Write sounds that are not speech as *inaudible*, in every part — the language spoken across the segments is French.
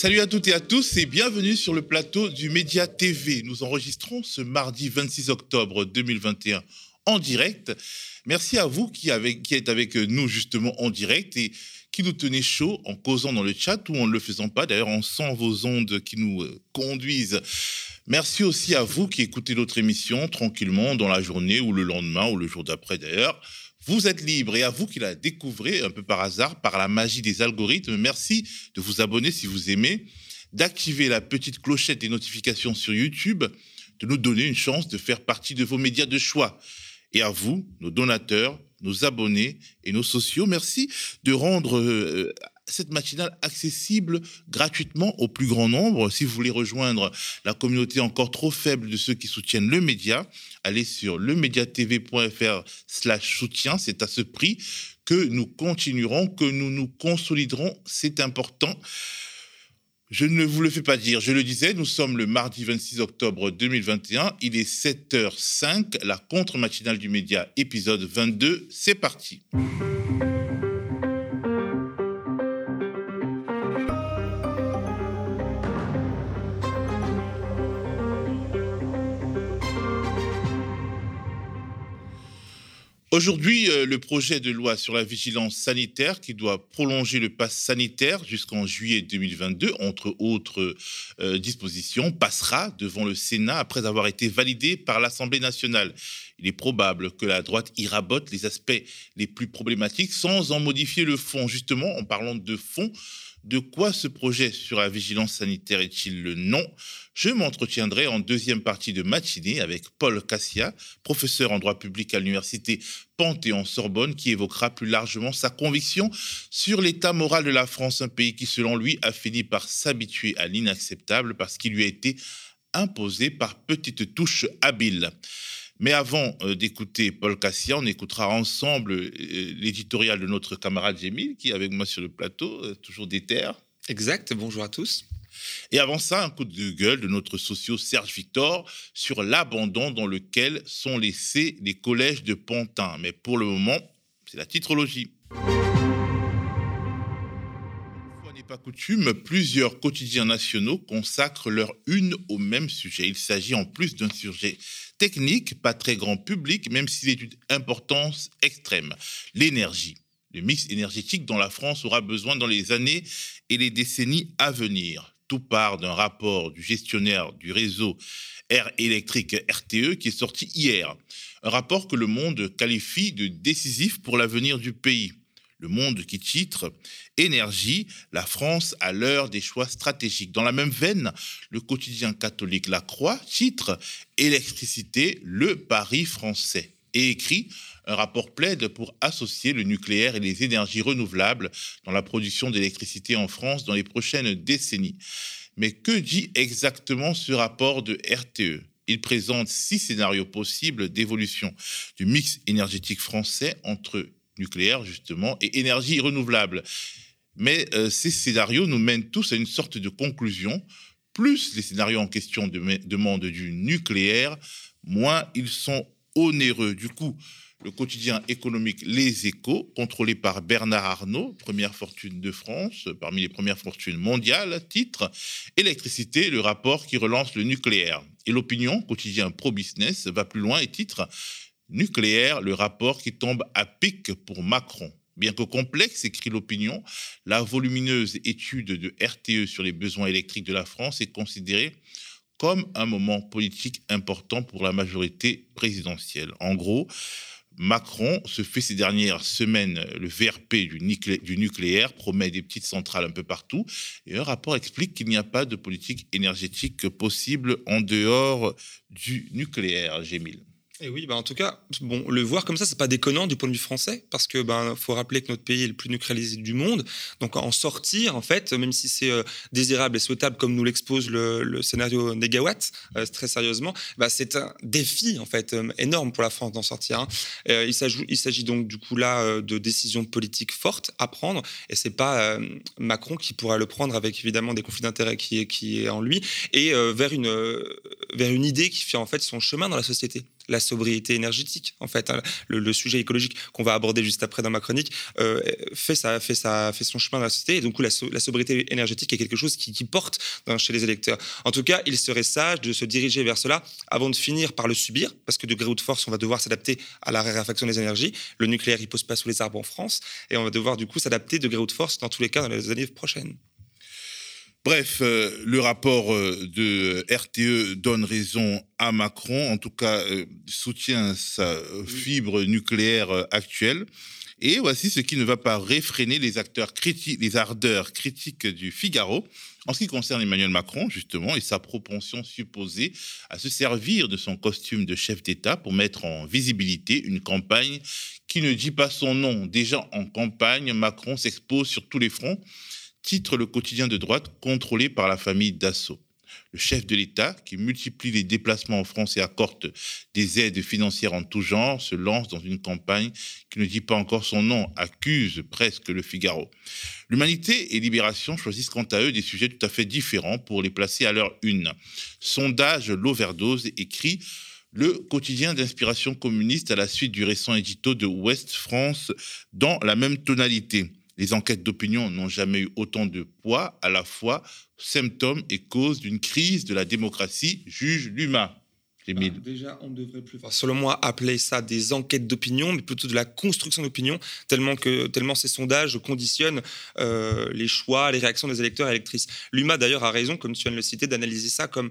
Salut à toutes et à tous et bienvenue sur le plateau du Média TV. Nous enregistrons ce mardi 26 octobre 2021 en direct. Merci à vous qui, qui êtes avec nous justement en direct et qui nous tenez chaud en causant dans le chat ou en ne le faisant pas. D'ailleurs, on sent vos ondes qui nous euh, conduisent. Merci aussi à vous qui écoutez notre émission tranquillement dans la journée ou le lendemain ou le jour d'après d'ailleurs. Vous êtes libre et à vous qui la découvrez un peu par hasard, par la magie des algorithmes, merci de vous abonner si vous aimez, d'activer la petite clochette des notifications sur YouTube, de nous donner une chance de faire partie de vos médias de choix. Et à vous, nos donateurs, nos abonnés et nos sociaux, merci de rendre euh, cette matinale accessible gratuitement au plus grand nombre. Si vous voulez rejoindre la communauté encore trop faible de ceux qui soutiennent le média, allez sur lemediatv.fr slash soutien. C'est à ce prix que nous continuerons, que nous nous consoliderons. C'est important. Je ne vous le fais pas dire, je le disais, nous sommes le mardi 26 octobre 2021, il est 7h05, la contre-matinale du média, épisode 22, c'est parti. Aujourd'hui, euh, le projet de loi sur la vigilance sanitaire qui doit prolonger le pass sanitaire jusqu'en juillet 2022, entre autres euh, dispositions, passera devant le Sénat après avoir été validé par l'Assemblée nationale. Il est probable que la droite y rabote les aspects les plus problématiques sans en modifier le fond. Justement, en parlant de fond, de quoi ce projet sur la vigilance sanitaire est-il le nom? Je m'entretiendrai en deuxième partie de matinée avec Paul Cassia, professeur en droit public à l'université Panthéon-Sorbonne, qui évoquera plus largement sa conviction sur l'état moral de la France, un pays qui, selon lui, a fini par s'habituer à l'inacceptable parce qu'il lui a été imposé par petites touches habiles. Mais avant euh, d'écouter Paul Cassia, on écoutera ensemble euh, l'éditorial de notre camarade Jémil, qui est avec moi sur le plateau, euh, toujours terres. Exact, bonjour à tous. Et avant ça, un coup de gueule de notre socio Serge Victor sur l'abandon dans lequel sont laissés les collèges de Pantin. Mais pour le moment, c'est la titrologie pas coutume, plusieurs quotidiens nationaux consacrent leur une au même sujet. Il s'agit en plus d'un sujet technique, pas très grand public, même s'il est d'une importance extrême, l'énergie. Le mix énergétique dont la France aura besoin dans les années et les décennies à venir. Tout part d'un rapport du gestionnaire du réseau Air électrique RTE qui est sorti hier. Un rapport que le monde qualifie de décisif pour l'avenir du pays. Le Monde qui titre Énergie, la France à l'heure des choix stratégiques. Dans la même veine, le quotidien catholique La Croix titre Électricité, le pari français et écrit un rapport plaide pour associer le nucléaire et les énergies renouvelables dans la production d'électricité en France dans les prochaines décennies. Mais que dit exactement ce rapport de RTE il présente six scénarios possibles d'évolution du mix énergétique français entre nucléaire, justement, et énergie renouvelable. Mais euh, ces scénarios nous mènent tous à une sorte de conclusion. Plus les scénarios en question demandent du nucléaire, moins ils sont onéreux. Du coup, le quotidien économique Les Échos, contrôlé par Bernard Arnault, première fortune de France, parmi les premières fortunes mondiales, titre Électricité, le rapport qui relance le nucléaire. Et l'opinion, quotidien pro-business, va plus loin et titre nucléaire, le rapport qui tombe à pic pour Macron. Bien que complexe, écrit l'opinion, la volumineuse étude de RTE sur les besoins électriques de la France est considérée comme un moment politique important pour la majorité présidentielle. En gros, Macron se fait ces dernières semaines le VRP du, nucléaire, promet des petites centrales un peu partout, et un rapport explique qu'il n'y a pas de politique énergétique possible en dehors du nucléaire, Gémile. Et oui, bah en tout cas, bon, le voir comme ça, c'est pas déconnant du point de vue français, parce que ben faut rappeler que notre pays est le plus nucléarisé du monde. Donc en sortir, en fait, même si c'est euh, désirable et souhaitable, comme nous l'expose le, scénario Negawatt, euh, très sérieusement, bah, c'est un défi en fait euh, énorme pour la France d'en sortir. Hein. il s'agit donc du coup là de décisions politiques fortes à prendre, et c'est pas Macron qui pourra le prendre avec évidemment des conflits d'intérêts qui qui est en lui, et vers une vers une idée qui fait en fait son chemin dans la société la sobriété énergétique, en fait. Hein. Le, sujet écologique qu'on va aborder juste après dans ma chronique euh, fait, fait, fait son chemin dans la société. Et donc, la, la sobriété énergétique est quelque chose qui, porte chez les électeurs. En tout cas, il serait sage de se diriger vers cela avant de finir par le subir, parce que de gré ou de force, on va devoir s'adapter à la raréfaction des énergies. Le nucléaire, il pose pas sous les arbres en France, et on va devoir du coup s'adapter de gré ou de force dans tous les cas dans les années prochaines. Bref, euh, le rapport euh, de RTE donne raison à Macron, en tout cas euh, soutient sa fibre nucléaire actuelle. Et voici ce qui ne va pas réfréner les acteurs critiques, les ardeurs critiques du Figaro en ce qui concerne Emmanuel Macron, justement, et sa propension supposée à se servir de son costume de chef d'État pour mettre en visibilité une campagne qui ne dit pas son nom. Déjà en campagne, Macron s'expose sur tous les fronts titre le quotidien de droite contrôlé par la famille Dassault. Le chef de l'État, qui multiplie les déplacements en France et accorde des aides financières en tout genre, se lance dans une campagne qui ne dit pas encore son nom, accuse presque le Figaro. L'Humanité et Libération choisissent quant à eux des sujets tout à fait différents pour les placer à leur une. Sondage L'Overdose écrit le quotidien d'inspiration communiste à la suite du récent édito de Ouest France dans la même tonalité. Les enquêtes d'opinion n'ont jamais eu autant de poids, à la fois symptôme et cause d'une crise de la démocratie, juge l'humain. Ah, déjà, on devrait plus, selon moi, appeler ça des enquêtes d'opinion, mais plutôt de la construction d'opinion, tellement que tellement ces sondages conditionnent euh, les choix, les réactions des électeurs et électrices. L'UMA, d'ailleurs, a raison, comme tu viens de le citer, d'analyser ça comme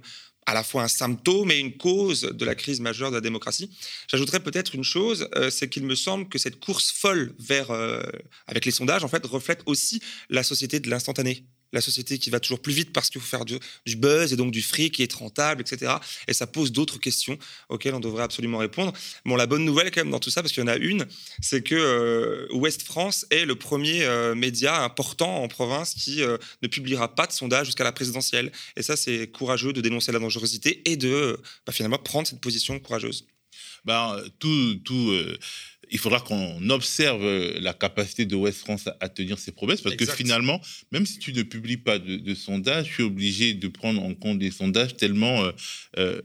à la fois un symptôme et une cause de la crise majeure de la démocratie. J'ajouterais peut-être une chose, euh, c'est qu'il me semble que cette course folle euh, avec les sondages, en fait, reflète aussi la société de l'instantané la société qui va toujours plus vite parce qu'il faut faire du, buzz et donc du fric qui est rentable, etc. Et ça pose d'autres questions auxquelles on devrait absolument répondre. Bon, la bonne nouvelle quand même dans tout ça, parce qu'il y en a une, c'est que euh, Ouest France est le premier euh, média important en province qui euh, ne publiera pas de sondage jusqu'à la présidentielle. Et ça, c'est courageux de dénoncer la dangerosité et de bah, finalement prendre cette position courageuse. Ben, tout, tout il faudra qu'on observe euh, la capacité de West France à, tenir ses promesses, parce que finalement, même si tu ne publies pas de, sondage, tu es obligé de prendre en compte des sondages tellement euh, euh,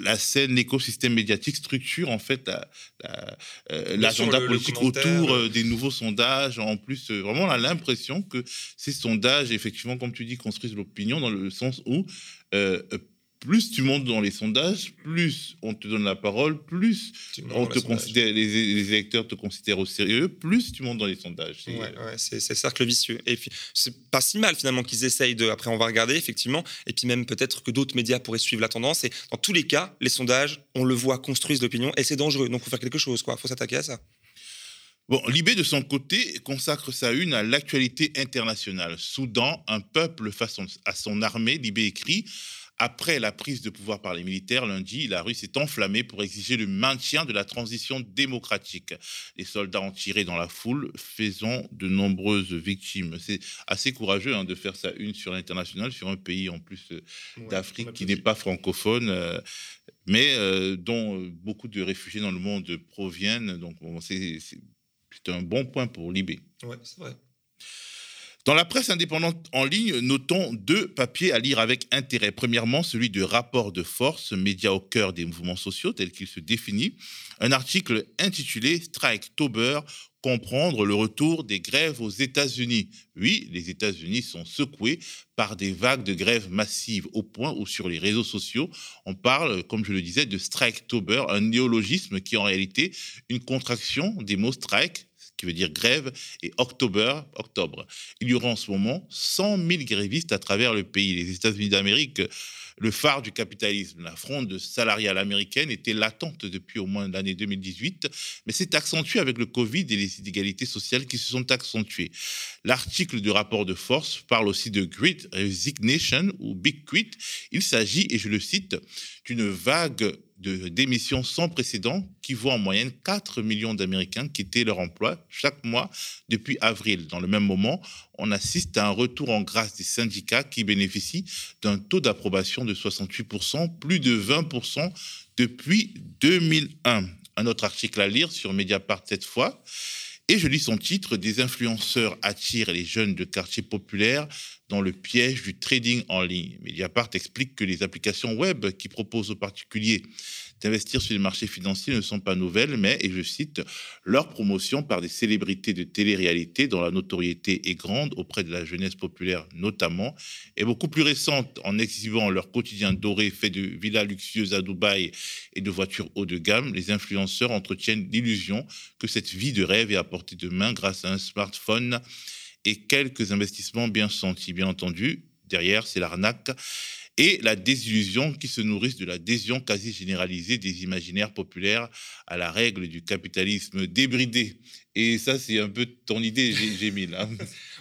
la, scène, l'écosystème médiatique structure en fait l'agenda politique autour des nouveaux sondages. En plus, vraiment, on a l'impression que ces sondages, effectivement, comme tu dis, construisent l'opinion dans le sens où plus tu montes dans les sondages, plus on te donne la parole, plus on te considère, les, électeurs te considèrent au sérieux, plus tu montes dans les sondages. C'est ouais, le cercle vicieux. Et puis, c'est pas si mal finalement qu'ils essayent de. Après, on va regarder effectivement. Et puis même peut-être que d'autres médias pourraient suivre la tendance. Et dans tous les cas, les sondages, on le voit, construisent l'opinion et c'est dangereux. Donc, il faut faire quelque chose. Il faut s'attaquer à ça. Bon, Libé, de son côté, consacre sa une à l'actualité internationale. Soudan, un peuple face à son armée, Libé écrit après la prise de pouvoir par les militaires lundi, la rue s'est enflammée pour exiger le maintien de la transition démocratique. Les soldats ont tiré dans la foule, faisant de nombreuses victimes. C'est assez courageux hein, de faire ça une sur l'international, sur un pays en plus euh, d'Afrique qui n'est pas francophone, euh, mais euh, dont beaucoup de réfugiés dans le monde proviennent. Donc c'est un bon point pour Libé. Oui, c'est vrai. Dans la presse indépendante en ligne, notons deux papiers à lire avec intérêt. Premièrement, celui de Rapport de force, média au cœur des mouvements sociaux, tel qu'il se définit. Un article intitulé Strike-Tober, comprendre le retour des grèves aux États-Unis. Oui, les États-Unis sont secoués par des vagues de grèves massives au point où sur les réseaux sociaux, on parle, comme je le disais, de strike-tober, un néologisme qui est en réalité une contraction des mots strike, qui veut dire grève, et octobre, octobre. Il y aura en ce moment 100 000 grévistes à travers le pays. Les États-Unis d'Amérique, le phare du capitalisme, la fronde salariale américaine était latente depuis au moins l'année 2018, mais s'est accentuée avec le Covid et les inégalités sociales qui se sont accentuées. L'article du rapport de force parle aussi de Great Resignation ou Big Quit. Il s'agit, et je le cite, d'une vague de démissions sans précédent qui voit en moyenne 4 millions d'Américains quitter leur emploi chaque mois depuis avril. Dans le même moment, on assiste à un retour en grâce des syndicats qui bénéficient d'un taux d'approbation de 68%, plus de 20% depuis 2001. Un autre article à lire sur Mediapart cette fois. Et je lis son titre Des influenceurs attirent les jeunes de quartiers populaires dans le piège du trading en ligne. Mediapart explique que les applications web qui proposent aux particuliers d'investir sur les marchés financiers ne sont pas nouvelles, mais, et je cite, leur promotion par des célébrités de télé-réalité dont la notoriété est grande auprès de la jeunesse populaire notamment, est beaucoup plus récente en exhibant leur quotidien doré fait de villas luxueuses à Dubaï et de voitures haut de gamme. Les influenceurs entretiennent l'illusion que cette vie de rêve est à portée de main grâce à un smartphone et quelques investissements bien sentis. Bien entendu, derrière, c'est l'arnaque et la désillusion qui se nourrissent de l'adhésion quasi généralisée des imaginaires populaires à la règle du capitalisme débridé. Et ça, c'est un peu ton idée, j'ai mis là.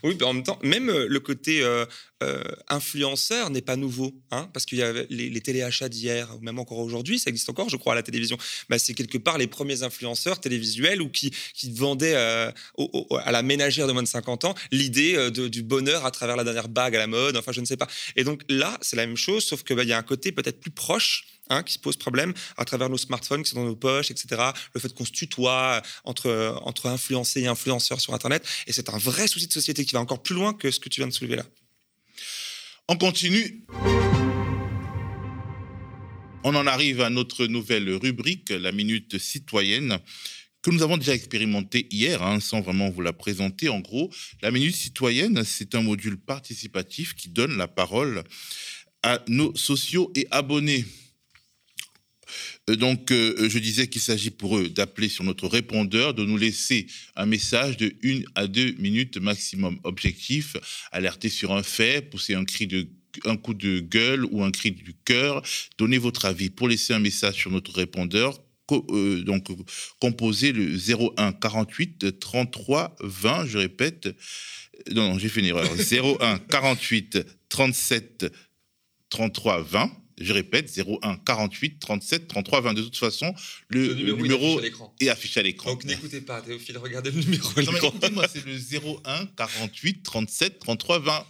oui, mais en même temps, même euh, le côté euh, euh, influenceur n'est pas nouveau, hein, parce qu'il y a les, les téléachats d'hier, ou même encore aujourd'hui, ça existe encore, je crois, à la télévision. Bah, c'est quelque part les premiers influenceurs télévisuels ou qui, qui vendaient à la ménagère de moins de 50 ans l'idée du bonheur à travers la dernière bague à la mode, enfin, je ne sais pas. Et donc là, c'est la même chose, sauf qu'il bah, y a un côté peut-être plus proche Hein, qui se pose problème à travers nos smartphones qui sont dans nos poches, etc. Le fait qu'on se tutoie entre, entre influencés et influenceurs sur Internet. Et c'est un vrai souci de société qui va encore plus loin que ce que tu viens de soulever là. On continue. On en arrive à notre nouvelle rubrique, la minute citoyenne, que nous avons déjà expérimentée hier, hein, sans vraiment vous la présenter. En gros, la minute citoyenne, c'est un module participatif qui donne la parole à nos sociaux et abonnés. Euh, donc, euh, je disais qu'il s'agit pour eux d'appeler sur notre répondeur, de nous laisser un message de une à deux minutes maximum. Objectif, alerter sur un fait, pousser un cri de un coup de gueule ou un cri du cœur, donnez votre avis. Pour laisser un message sur notre répondeur, euh, donc composez le 01 48 33 20, je répète, non, non j'ai fait une erreur, 01 48 37 33 20. Je répète, 01 48 37 33 20. De toute façon, le, numéro, est, affiché à l'écran. Donc n'écoutez pas, Théophile, regardez le numéro à l'écran. c'est le 01 48 37 33 20.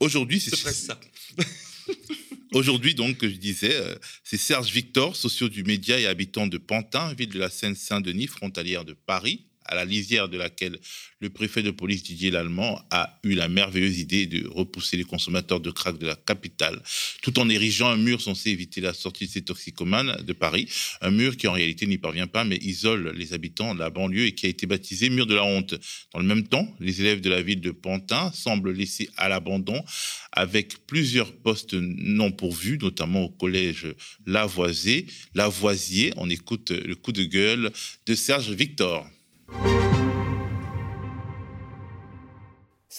Aujourd'hui, c'est ça. *laughs* Aujourd'hui, donc, je disais, euh, c'est Serge Victor, socio du média et habitant de Pantin, ville de la Seine-Saint-Denis, frontalière de Paris à la lisière de laquelle le préfet de police Didier Lallemand a eu la merveilleuse idée de repousser les consommateurs de crack de la capitale, tout en érigeant un mur censé éviter la sortie de ces toxicomanes de Paris. Un mur qui en réalité n'y parvient pas, mais isole les habitants de la banlieue et qui a été baptisé mur de la honte. Dans le même temps, les élèves de la ville de Pantin semblent laissés à l'abandon avec plusieurs postes non pourvus, notamment au collège Lavoisier. Lavoisier, on écoute le coup de gueule de Serge Victor.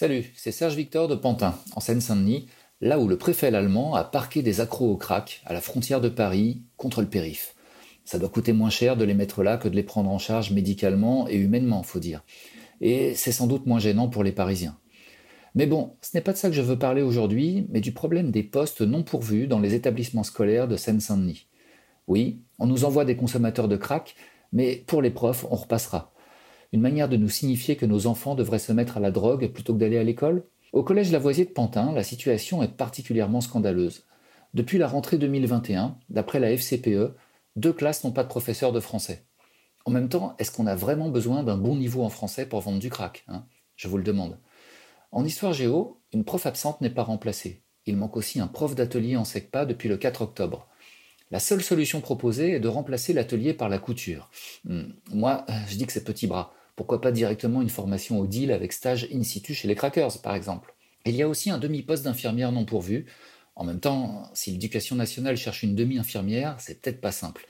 Salut, c'est Serge Victor de Pantin, en Seine-Saint-Denis, là où le préfet allemand a parqué des accros au crack à la frontière de Paris contre le périph. Ça doit coûter moins cher de les mettre là que de les prendre en charge médicalement et humainement, faut dire. Et c'est sans doute moins gênant pour les Parisiens. Mais bon, ce n'est pas de ça que je veux parler aujourd'hui, mais du problème des postes non pourvus dans les établissements scolaires de Seine-Saint-Denis. Oui, on nous envoie des consommateurs de crack, mais pour les profs, on repassera une manière de nous signifier que nos enfants devraient se mettre à la drogue plutôt que d'aller à l'école? Au collège Lavoisier de Pantin, la situation est particulièrement scandaleuse. Depuis la rentrée 2021, d'après la FCPE, deux classes n'ont pas de professeur de français. En même temps, est-ce qu'on a vraiment besoin d'un bon niveau en français pour vendre du crack hein? Je vous le demande. En histoire géo, une prof absente n'est pas remplacée. Il manque aussi un prof d'atelier en SECPA depuis le 4 octobre. La seule solution proposée est de remplacer l'atelier par la couture. Hmm, moi, je dis que c'est petit bras. Pourquoi pas directement une formation au deal avec stage in situ chez les Crackers, par exemple? Il y a aussi un demi-poste d'infirmière non pourvu. En même temps, si l'éducation nationale cherche une demi-infirmière, c'est peut-être pas simple.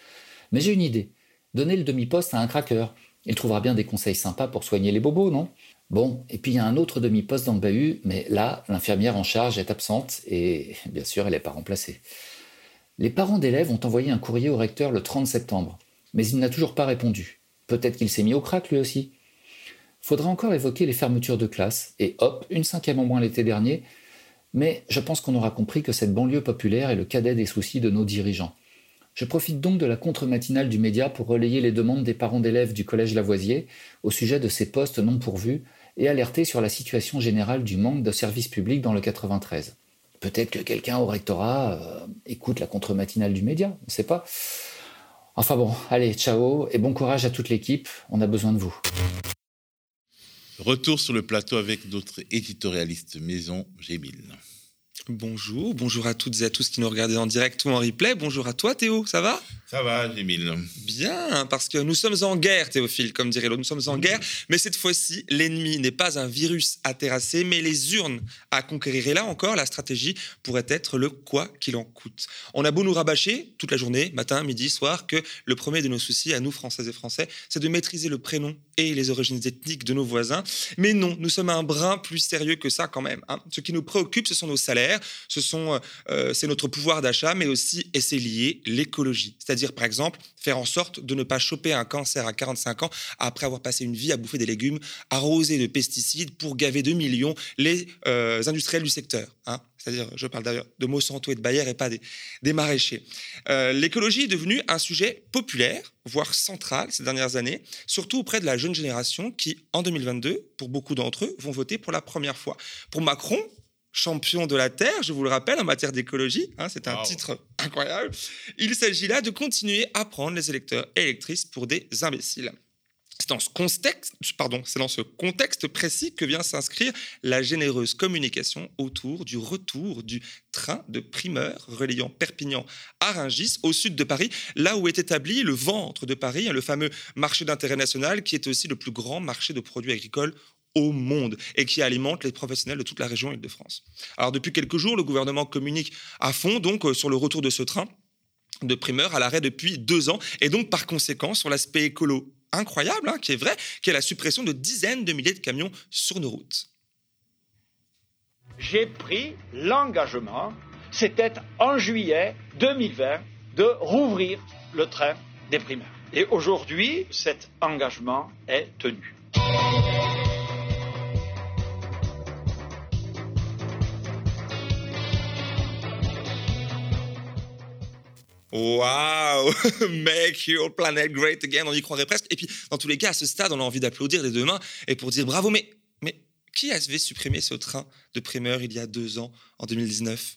Mais j'ai une idée. Donnez le demi-poste à un cracker. Il trouvera bien des conseils sympas pour soigner les bobos, non? Bon, et puis il y a un autre demi-poste dans le bahut, mais là, l'infirmière en charge est absente et bien sûr, elle n'est pas remplacée. Les parents d'élèves ont envoyé un courrier au recteur le 30 septembre, mais il n'a toujours pas répondu. Peut-être qu'il s'est mis au crack lui aussi. Faudra encore évoquer les fermetures de classe, et hop, une cinquième en moins l'été dernier, mais je pense qu'on aura compris que cette banlieue populaire est le cadet des soucis de nos dirigeants. Je profite donc de la contre-matinale du média pour relayer les demandes des parents d'élèves du collège Lavoisier au sujet de ces postes non pourvus et alerter sur la situation générale du manque de services publics dans le 93. Peut-être que quelqu'un au rectorat euh, écoute la contre-matinale du média, on ne sait pas. Enfin bon, allez, ciao et bon courage à toute l'équipe, on a besoin de vous. Retour sur le plateau avec d'autres éditorialistes maison Gémile. Bonjour, bonjour à toutes et à tous qui nous regardent en direct ou en replay. Bonjour à toi Théo, ça va? Ça va, Gémile. Bien, parce que nous sommes en guerre, Théophile, comme dirait l'autre. Nous sommes en guerre, mais cette fois-ci, l'ennemi n'est pas un virus à terrasser, mais les urnes à conquérir. Et là encore, la stratégie pourrait être le quoi qu'il en coûte. On a beau nous rabâcher toute la journée, matin, midi, soir, que le premier de nos soucis, à nous, Françaises et Français, c'est de maîtriser le prénom et les origines ethniques de nos voisins. Mais non, nous sommes un brin plus sérieux que ça quand même. Hein. Ce qui nous préoccupe, ce sont nos salaires, ce sont, euh, euh, c'est notre pouvoir d'achat, mais aussi, et c'est lié, l'écologie. C'est-à-dire, par exemple, faire en sorte de ne pas choper un cancer à 45 ans après avoir passé une vie à bouffer des légumes arrosés de pesticides pour gaver de millions les euh, industriels du secteur. Hein. C'est-à-dire, je parle d'ailleurs de Monsanto et de Bayer et pas des, des maraîchers. L'écologie est devenue un sujet populaire, voire central ces dernières années, surtout auprès de la jeune génération qui, en 2022, pour beaucoup d'entre eux, vont voter pour la première fois. Pour Macron, champion de la Terre, je vous le rappelle, en matière d'écologie. Hein, c'est un titre incroyable. Il s'agit là de continuer à prendre les électeurs et électrices pour des imbéciles. C'est dans, ce contexte, pardon, c'est dans ce contexte précis que vient s'inscrire la généreuse communication autour du retour du train de primeur reliant Perpignan à Rungis, au sud de Paris, là où est établi le ventre de Paris, le fameux marché d'intérêt national qui est aussi le plus grand marché de produits agricoles au monde et qui alimente les professionnels de toute la région Île-de-France. Alors depuis quelques jours, le gouvernement communique à fond donc euh, sur le retour de ce train de primeur à l'arrêt depuis deux ans et donc par conséquent sur l'aspect écolo incroyable, hein, qui est vrai, qui est la suppression de dizaines de milliers de camions sur nos routes. J'ai pris l'engagement, c'était en juillet 2020, de rouvrir le train des primeurs. Et aujourd'hui, cet engagement est tenu. Waouh *laughs* Make your planet great again, on y croirait presque. Et puis, dans tous les cas, à ce stade, on a envie d'applaudir des deux mains et pour dire bravo, mais, mais qui avait supprimé ce train de primeur il y a deux ans, en 2019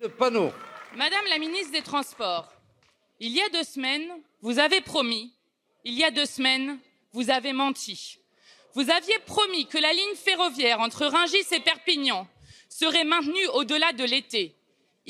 Le panneau. Madame la ministre des Transports, il y a deux semaines, vous avez promis, il y a deux semaines, vous avez menti. Vous aviez promis que la ligne ferroviaire entre Rungis et Perpignan serait maintenue au-delà de l'été.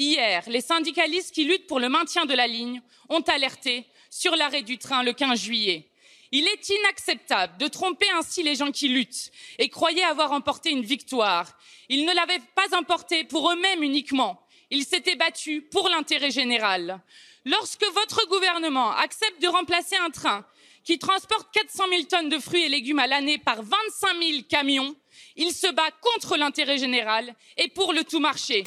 Hier, les syndicalistes qui luttent pour le maintien de la ligne ont alerté sur l'arrêt du train le 15 juillet. Il est inacceptable de tromper ainsi les gens qui luttent et croyaient avoir emporté une victoire. Ils ne l'avaient pas emportée pour eux-mêmes uniquement. Ils s'étaient battus pour l'intérêt général. Lorsque votre gouvernement accepte de remplacer un train qui transporte 400 000 tonnes de fruits et légumes à l'année par 25 000 camions, il se bat contre l'intérêt général et pour le tout marché.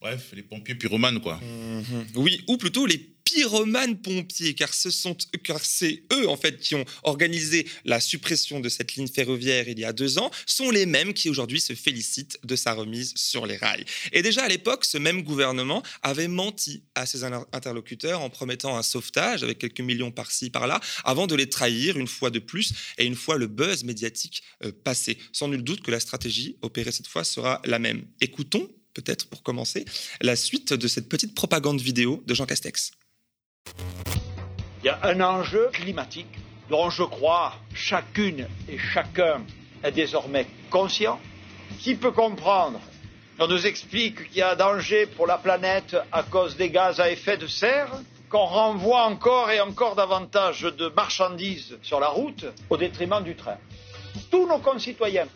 Bref, les pompiers pyromanes, quoi. Mhm. Oui, ou plutôt les pyromanes pompiers, car ce sont, car c'est eux en fait qui ont organisé la suppression de cette ligne ferroviaire il y a deux ans, sont les mêmes qui aujourd'hui se félicitent de sa remise sur les rails. Et déjà à l'époque, ce même gouvernement avait menti à ses interlocuteurs en promettant un sauvetage avec quelques millions par-ci par-là, avant de les trahir une fois de plus et une fois le buzz médiatique euh, passé. Sans nul doute que la stratégie opérée cette fois sera la même. Écoutons peut-être pour commencer, la suite de cette petite propagande vidéo de Jean Castex. Il y a un enjeu climatique dont je crois chacune et chacun est désormais conscient. Qui peut comprendre On nous explique qu'il y a un danger pour la planète à cause des gaz à effet de serre, qu'on renvoie encore et encore davantage de marchandises sur la route au détriment du train. Tous nos concitoyens,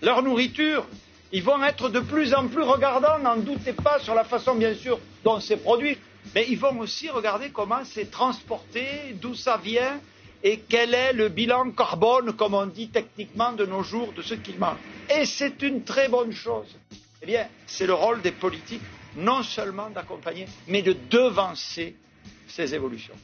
leur nourriture ils vont être de plus en plus regardants, n'en doutez pas, sur la façon, bien sûr, dont c'est produit, mais ils vont aussi regarder comment c'est transporté, d'où ça vient et quel est le bilan carbone, comme on dit techniquement de nos jours, de ce qu'ils mangent. Et c'est une très bonne chose. Eh bien, c'est le rôle des politiques, non seulement d'accompagner, mais de devancer ces évolutions.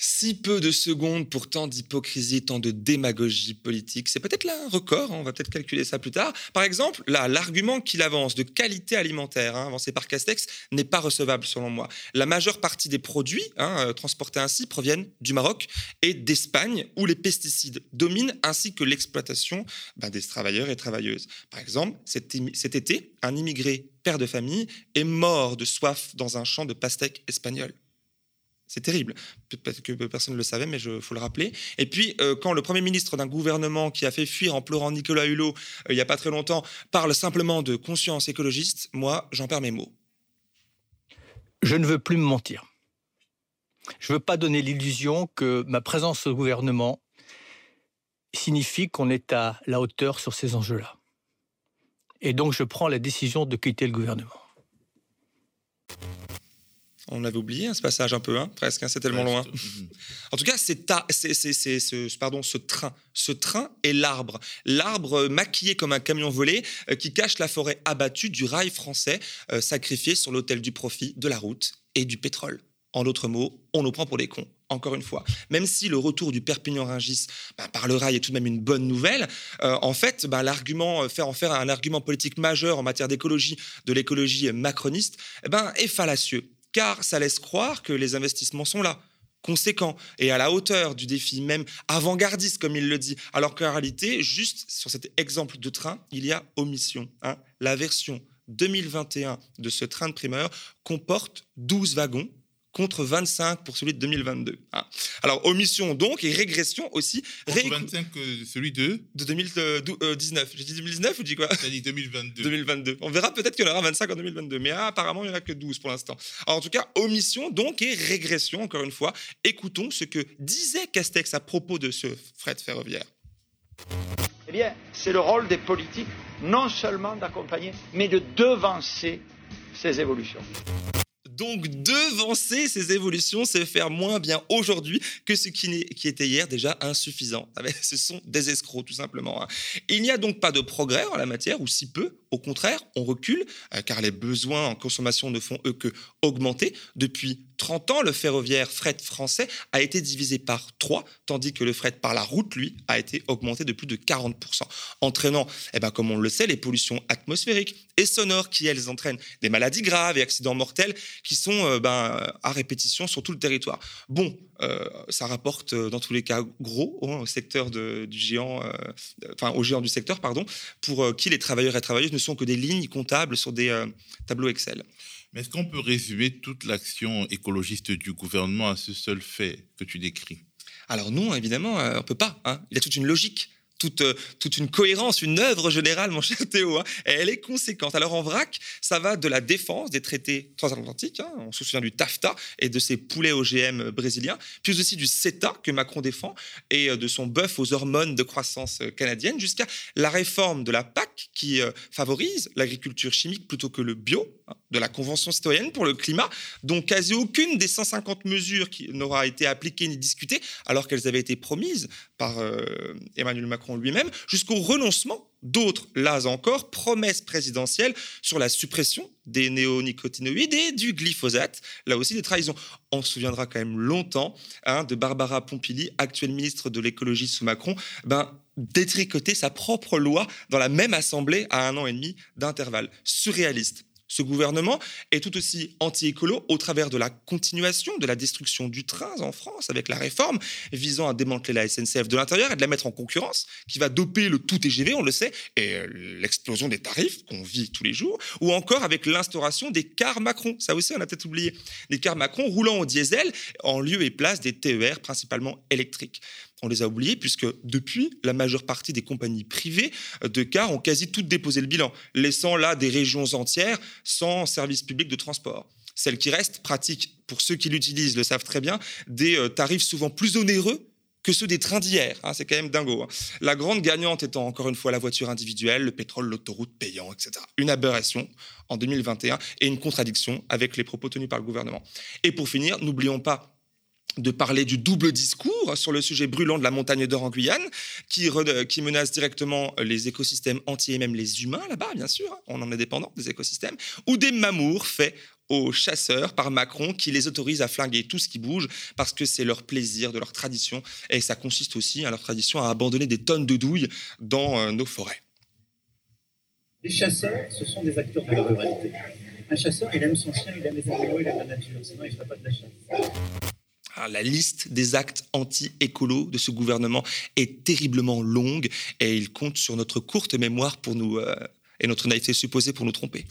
Si peu de secondes pour tant d'hypocrisie, tant de démagogie politique, c'est peut-être là un record, hein, on va peut-être calculer ça plus tard. Par exemple, là, l'argument qu'il avance de qualité alimentaire, hein, avancé par Castex, n'est pas recevable selon moi. La majeure partie des produits hein, euh, transportés ainsi proviennent du Maroc et d'Espagne, où les pesticides dominent, ainsi que l'exploitation ben, des travailleurs et travailleuses. Par exemple, cet, cet été, un immigré père de famille est mort de soif dans un champ de pastèques espagnol. C'est terrible. Peut-être que personne ne le savait, mais il faut le rappeler. Et puis, euh, quand le Premier ministre d'un gouvernement qui a fait fuir en pleurant Nicolas Hulot euh, il n'y a pas très longtemps parle simplement de conscience écologiste, moi, j'en perds mes mots. Je ne veux plus me mentir. Je ne veux pas donner l'illusion que ma présence au gouvernement signifie qu'on est à la hauteur sur ces enjeux-là. Et donc, je prends la décision de quitter le gouvernement. On avait oublié hein, ce passage un peu, hein, presque, hein, c'est tellement loin. *laughs* En tout cas, c'est ce, pardon, ce train. Ce train est l'arbre. L'arbre euh, maquillé comme un camion volé euh, qui cache la forêt abattue du rail français, euh, sacrifié sur l'autel du profit, de la route et du pétrole. En d'autres mots, on nous prend pour des cons. Encore une fois, même si le retour du Perpignan-Rungis bah, par le rail est tout de même une bonne nouvelle, en fait, bah, l'argument, faire en faire un argument politique majeur en matière d'écologie, de l'écologie macroniste, eh ben, est fallacieux car ça laisse croire que les investissements sont là, conséquents et à la hauteur du défi, même avant-gardiste, comme il le dit. Alors qu'en réalité, juste sur cet exemple de train, il y a omission. Hein. La version 2021 de ce train de primeur comporte 12 wagons contre 25 pour celui de 2022. Hein. Alors, omission donc et régression aussi. Contre 25 celui de De 2019. J'ai dit 2019 ou dis quoi J'ai dit 2022. 2022. On verra peut-être qu'il y en aura 25 en 2022, mais apparemment, il n'y en a que 12 pour l'instant. en tout cas, omission donc et régression, encore une fois. Écoutons ce que disait Castex à propos de ce fret ferroviaire. Eh bien, c'est le rôle des politiques non seulement d'accompagner, mais de devancer ces évolutions. Donc devancer ces évolutions, c'est faire moins bien aujourd'hui que ce qui, était hier déjà insuffisant. Ah ben, ce sont des escrocs tout simplement. Hein. Il n'y a donc pas de progrès en la matière, ou si peu. Au contraire, on recule, euh, car les besoins en consommation ne font eux que augmenter. Depuis 30 ans, le ferroviaire fret français a été divisé par 3, tandis que le fret par la route, lui, a été augmenté de plus de 40%, entraînant, eh ben, comme on le sait, les pollutions atmosphériques et sonores qui, elles, entraînent des maladies graves et accidents mortels qui sont euh, ben, à répétition sur tout le territoire. Bon, euh, ça rapporte euh, dans tous les cas gros au secteur du géant, enfin au géant du secteur, pardon, pour qui les travailleurs et travailleuses ne sont que des lignes comptables sur des tableaux Excel. Mais est-ce qu'on peut résumer toute l'action écologiste du gouvernement à ce seul fait que tu décris? Alors non, évidemment, on ne peut pas. Hein. Il y a toute une logique toute, euh, toute une cohérence, une œuvre générale, mon cher Théo. Hein, et elle est conséquente. Alors en vrac, ça va de la défense des traités transatlantiques, hein, on se souvient du TAFTA et de ses poulets OGM brésiliens, puis aussi du CETA que Macron défend et euh, de son bœuf aux hormones de croissance euh, canadienne, jusqu'à la réforme de la PAC qui favorise l'agriculture chimique plutôt que le bio, de la Convention citoyenne pour le climat, dont quasi aucune des 150 mesures qui n'aura été appliquée ni discutée, alors qu'elles avaient été promises par Emmanuel Macron lui-même, jusqu'au renoncement d'autres, là encore, promesses présidentielles sur la suppression des néonicotinoïdes et du glyphosate, là aussi des trahisons. On se souviendra quand même longtemps hein, de Barbara Pompili, actuelle ministre de l'écologie sous Macron, ben, détricoter sa propre loi dans la même assemblée à un an et demi d'intervalle. Surréaliste. Ce gouvernement est tout aussi anti-écolo au travers de la continuation de la destruction du train en France avec la réforme visant à démanteler la SNCF de l'intérieur et de la mettre en concurrence, qui va doper le tout TGV, on le sait, et euh, l'explosion des tarifs qu'on vit tous les jours, ou encore avec l'instauration des cars Macron. Ça aussi, on a peut-être oublié. Des cars Macron roulant au diesel en lieu et place des TER principalement électriques on les a oubliés puisque depuis, la majeure partie des compagnies privées de cars ont quasi toutes déposé le bilan, laissant là des régions entières sans service public de transport. Celles qui restent pratiquent, pour ceux qui l'utilisent le savent très bien, des euh, tarifs souvent plus onéreux que ceux des trains d'hier. Hein, c'est quand même dingo. Hein. La grande gagnante étant encore une fois la voiture individuelle, le pétrole, l'autoroute payant, etc. Une aberration en 2021 et une contradiction avec les propos tenus par le gouvernement. Et pour finir, n'oublions pas de parler du double discours sur le sujet brûlant de la montagne d'or en Guyane, qui, menace directement les écosystèmes entiers et même les humains là-bas, bien sûr, hein. on en est dépendant des écosystèmes, ou des mamours faits aux chasseurs par Macron qui les autorise à flinguer tout ce qui bouge parce que c'est leur plaisir, de leur tradition, et ça consiste aussi à leur tradition à abandonner des tonnes de douilles dans euh, nos forêts. Les chasseurs, ce sont des acteurs de la ruralité. Un chasseur, il aime son chien, il aime les animaux, il aime la nature, sinon il ne ferait pas de la chasse. Ah, la liste des actes anti-écolo de ce gouvernement est terriblement longue et il compte sur notre courte mémoire pour nous, euh, et notre naïveté supposée pour nous tromper.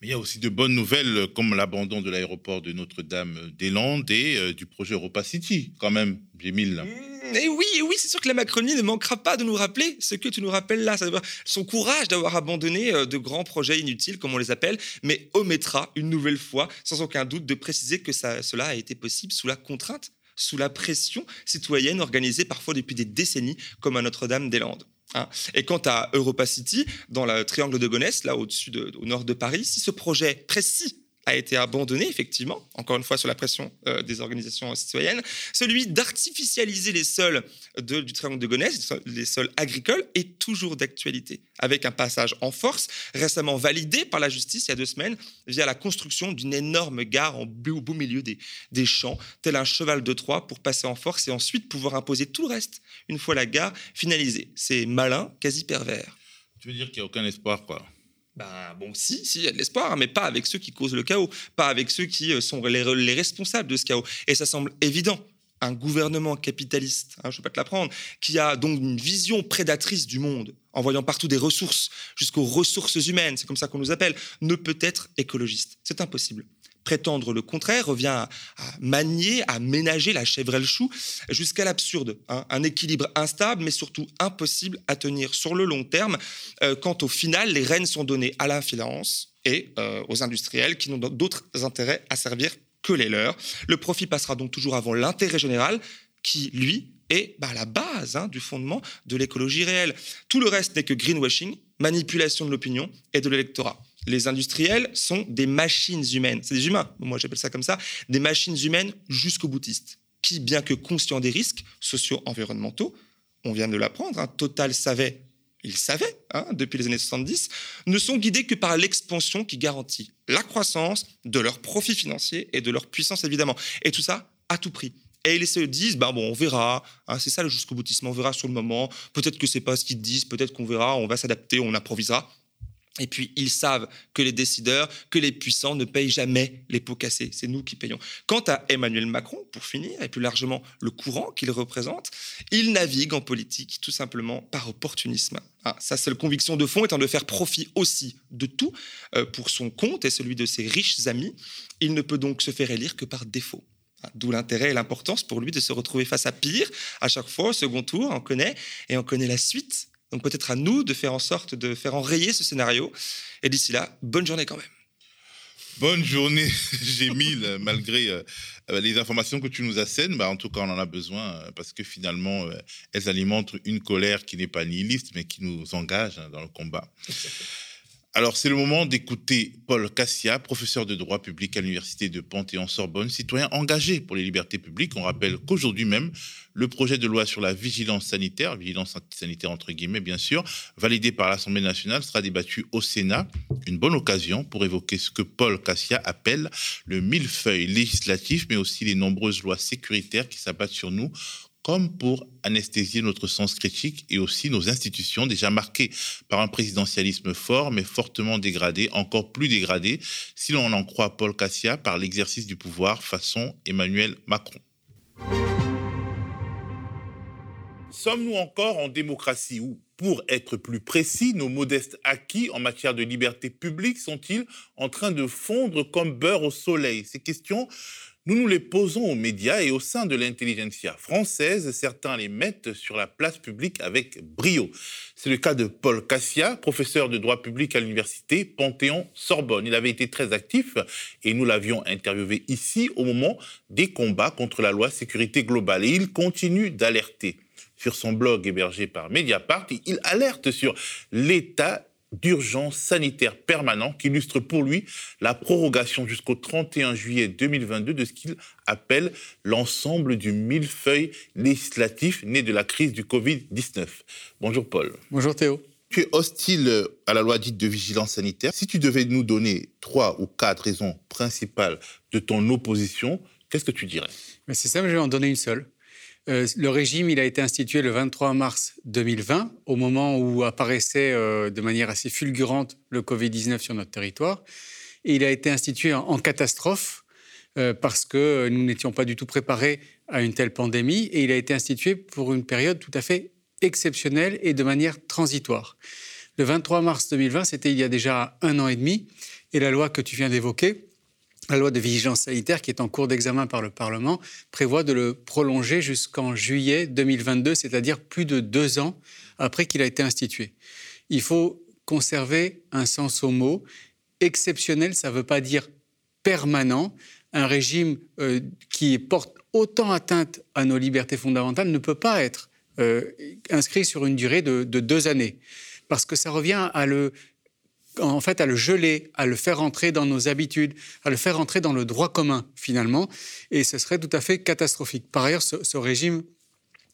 Mais il y a aussi de bonnes nouvelles comme l'abandon de l'aéroport de Notre-Dame-des-Landes et du projet Europa City, quand même, Gémile. Là. Mmh, et oui, oui, c'est sûr que la Macronie ne manquera pas de nous rappeler ce que tu nous rappelles là. Son courage d'avoir abandonné de grands projets inutiles, comme on les appelle, mais omettra une nouvelle fois, sans aucun doute, de préciser que cela a été possible sous la contrainte sous la pression citoyenne organisée parfois depuis des décennies, comme à Notre-Dame-des-Landes. Hein. Et quant à Europa City, dans le triangle de Gonesse, là au-dessus, au nord de Paris, si ce projet précis a été abandonné, effectivement, encore une fois sur la pression euh, des organisations citoyennes, celui d'artificialiser les sols du triangle de Gonesse, les sols agricoles, est toujours d'actualité, avec un passage en force récemment validé par la justice il y a deux semaines via la construction d'une énorme gare au beau milieu des, des champs, tel un cheval de Troie pour passer en force et ensuite pouvoir imposer tout le reste une fois la gare finalisée. C'est malin, quasi pervers. Tu veux dire qu'il n'y a aucun espoir, quoi? Ben, bon, si, si, il y a de l'espoir, hein, mais pas avec ceux qui causent le chaos, pas avec ceux qui euh, sont les, responsables de ce chaos. Et ça semble évident. Un gouvernement capitaliste, hein, je ne vais pas te l'apprendre, qui a donc une vision prédatrice du monde, en voyant partout des ressources, jusqu'aux ressources humaines, c'est comme ça qu'on nous appelle, ne peut être écologiste. C'est impossible. Prétendre le contraire revient à, manier, à ménager la chèvre chou jusqu'à l'absurde. Hein. Un équilibre instable, mais surtout impossible à tenir sur le long terme, euh, quand au final, les rênes sont données à l'influence et euh, aux industriels qui n'ont d'autres intérêts à servir que les leurs. Le profit passera donc toujours avant l'intérêt général, qui, lui, est bah, la base hein, du fondement de l'écologie réelle. Tout le reste n'est que greenwashing, manipulation de l'opinion et de l'électorat les industriels sont des machines humaines. C'est des humains, moi j'appelle ça comme ça, des machines humaines jusqu'au boutiste, qui, bien que conscients des risques socio-environnementaux, on vient de l'apprendre, hein, Total savait, il savait, hein, depuis les années 70, ne sont guidés que par l'expansion qui garantit la croissance de leurs profits financiers et de leur puissance évidemment. Et tout ça à tout prix. Et ils se disent, bah bon, on verra. Hein, c'est ça le jusqu'au boutiste. On verra sur le moment. Peut-être que c'est pas ce qu'ils disent. Peut-être qu'on verra. On va s'adapter. On improvisera. Et puis, ils savent que les décideurs, que les puissants ne payent jamais les pots cassés. C'est nous qui payons. Quant à Emmanuel Macron, pour finir, et plus largement le courant qu'il représente, il navigue en politique tout simplement par opportunisme. Ah, sa seule conviction de fond étant de faire profit aussi de tout euh, pour son compte et celui de ses riches amis. Il ne peut donc se faire élire que par défaut. Ah, d'où l'intérêt et l'importance pour lui de se retrouver face à pire à chaque fois au second tour, on connaît, et on connaît la suite donc peut-être à nous de faire en sorte de faire enrayer ce scénario. Et d'ici là, bonne journée quand même. Bonne journée, *laughs* Gémile, malgré euh, euh, les informations que tu nous assènes. Bah, en tout cas, on en a besoin euh, parce que finalement, elles alimentent une colère qui n'est pas nihiliste, mais qui nous engage hein, dans le combat. Alors, c'est le moment d'écouter Paul Cassia, professeur de droit public à l'Université de Panthéon-Sorbonne, citoyen engagé pour les libertés publiques. On rappelle qu'aujourd'hui même, le projet de loi sur la vigilance sanitaire, vigilance sanitaire entre guillemets bien sûr, validé par l'Assemblée nationale, sera débattu au Sénat. Une bonne occasion pour évoquer ce que Paul Cassia appelle le millefeuille législatif, mais aussi les nombreuses lois sécuritaires qui s'abattent sur nous comme pour anesthésier notre sens critique et aussi nos institutions déjà marquées par un présidentialisme fort mais fortement dégradé, encore plus dégradé, si l'on en croit Paul Cassia, par l'exercice du pouvoir façon Emmanuel Macron. Sommes-nous encore en démocratie ou, pour être plus précis, nos modestes acquis en matière de liberté publique sont-ils en train de fondre comme beurre au soleil? Ces questions nous nous les posons aux médias et au sein de l'intelligentsia française, certains les mettent sur la place publique avec brio. C'est le cas de Paul Cassia, professeur de droit public à l'université Panthéon-Sorbonne. Il avait été très actif et nous l'avions interviewé ici au moment des combats contre la loi sécurité globale. Et il continue d'alerter. Sur son blog hébergé par Mediapart, il alerte sur l'état d'urgence sanitaire permanent qui illustre pour lui la prorogation jusqu'au 31 juillet 2022 de ce qu'il appelle l'ensemble du millefeuille législatif né de la crise du Covid-19. Bonjour Paul. Bonjour Théo. Tu es hostile à la loi dite de vigilance sanitaire. Si tu devais nous donner trois ou quatre raisons principales de ton opposition, qu'est-ce que tu dirais? C'est ça, je vais en donner une seule. Euh, le régime, il a été institué le 23 mars 2020, au moment où apparaissait euh, de manière assez fulgurante le Covid-19 sur notre territoire. Et il a été institué en, catastrophe euh, parce que nous n'étions pas du tout préparés à une telle pandémie. Et il a été institué pour une période tout à fait exceptionnelle et de manière transitoire. Le 23 mars 2020, c'était il y a déjà un an et demi. Et la loi que tu viens d'évoquer, la loi de vigilance sanitaire qui est en cours d'examen par le Parlement prévoit de le prolonger jusqu'en juillet 2022, c'est-à-dire plus de deux ans après qu'il a été institué. Il faut conserver un sens au mot. Exceptionnel, ça ne veut pas dire permanent. Un régime euh, qui porte autant atteinte à nos libertés fondamentales ne peut pas être euh, inscrit sur une durée de, de, deux années, parce que ça revient à le, en fait, à le geler, à le faire entrer dans nos habitudes, à le faire entrer dans le droit commun, finalement, et ce serait tout à fait catastrophique. Par ailleurs, ce, régime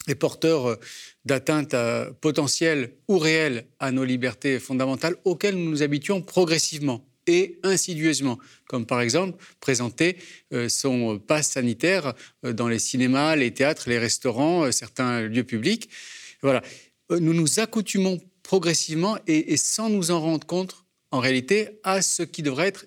est porteur euh, d'atteintes potentielles ou réelles à nos libertés fondamentales auxquelles nous nous habituons progressivement et insidieusement, comme par exemple présenter euh, son passe sanitaire euh, dans les cinémas, les théâtres, les restaurants, certains lieux publics. Voilà. Nous nous accoutumons progressivement et, sans nous en rendre compte, en réalité, à ce qui devrait être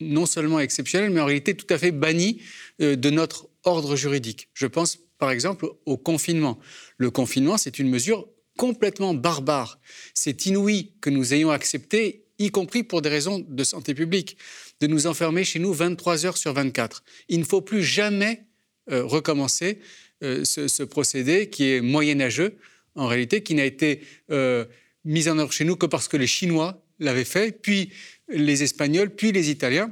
non seulement exceptionnel, mais en réalité tout à fait banni de notre ordre juridique. Je pense par exemple au confinement. Le confinement, c'est une mesure complètement barbare. C'est inouï que nous ayons accepté, y compris pour des raisons de santé publique, de nous enfermer chez nous 23 heures sur 24. Il ne faut plus jamais euh, recommencer euh, ce, procédé qui est moyenâgeux, en réalité, qui n'a été euh, mis en œuvre chez nous que parce que les Chinois l'avaient fait, puis les Espagnols, puis les Italiens.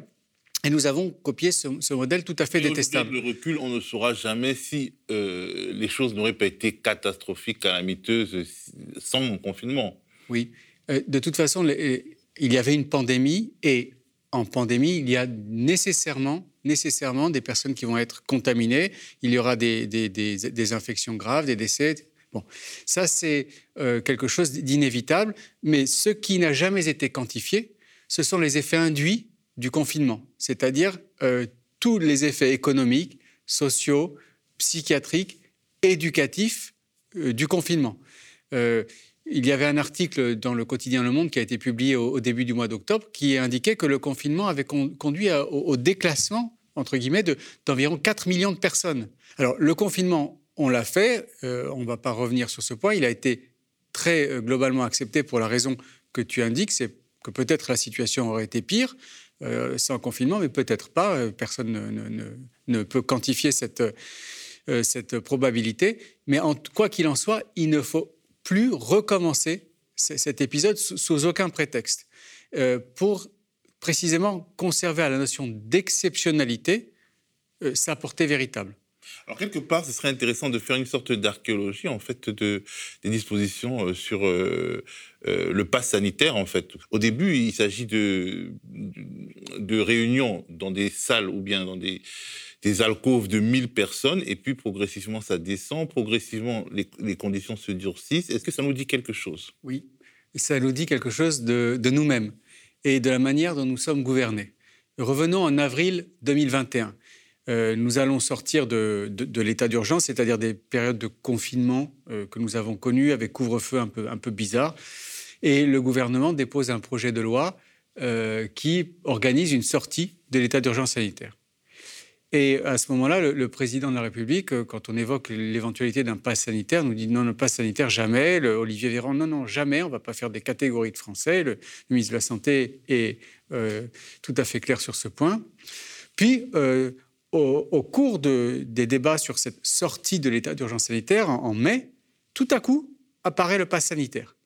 Et nous avons copié ce, ce modèle tout à fait Et détestable. Le recul, on ne saura jamais si euh, les choses n'auraient pas été catastrophiques, calamiteuses, sans confinement. Oui. Euh, de toute façon, les, il y avait une pandémie et en pandémie, il y a nécessairement, nécessairement des personnes qui vont être contaminées. Il y aura des, des, des, des infections graves, des décès. Ça, c'est euh, quelque chose d'inévitable. Mais ce qui n'a jamais été quantifié, ce sont les effets induits du confinement, c'est-à-dire euh, tous les effets économiques, sociaux, psychiatriques, éducatifs euh, du confinement. Il y avait un article dans le quotidien Le Monde qui a été publié au, début du mois d'octobre qui indiquait que le confinement avait con conduit au, déclassement, entre guillemets, d'environ 4 millions de personnes. Alors, le confinement, on l'a fait, on ne va pas revenir sur ce point, il a été très globalement accepté pour la raison que tu indiques, c'est que peut-être la situation aurait été pire euh, sans confinement, mais peut-être pas. Euh, personne ne, peut quantifier cette, euh, probabilité. Mais en, quoi qu'il en soit, il ne faut plus recommencer cet épisode sous, aucun prétexte euh, pour précisément conserver à la notion d'exceptionnalité euh, sa portée véritable. Alors, quelque part, ce serait intéressant de faire une sorte d'archéologie, en fait, de, des dispositions sur euh, euh, le pass sanitaire, en fait. Au début, il s'agit de, de, de, réunions dans des salles ou bien dans des, des alcôves de 1000 personnes, et puis progressivement, ça descend, progressivement, les, les conditions se durcissent. Est-ce que ça nous dit quelque chose? Oui, ça nous dit quelque chose de, de nous-mêmes et de la manière dont nous sommes gouvernés. Revenons en avril 2021. Euh, nous allons sortir de, l'état d'urgence, c'est-à-dire des périodes de confinement euh, que nous avons connues avec couvre-feu un peu, bizarre. Et le gouvernement dépose un projet de loi euh, qui organise une sortie de l'état d'urgence sanitaire. Et à ce moment-là, le, président de la République, quand on évoque l'éventualité d'un pass sanitaire, nous dit non, le pass sanitaire, jamais. Olivier Véran, non, non, jamais. On ne va pas faire des catégories de Français. Le, ministre de la Santé est tout à fait clair sur ce point. Puis, au, cours de, des débats sur cette sortie de l'état d'urgence sanitaire en, mai, tout à coup apparaît le pass sanitaire.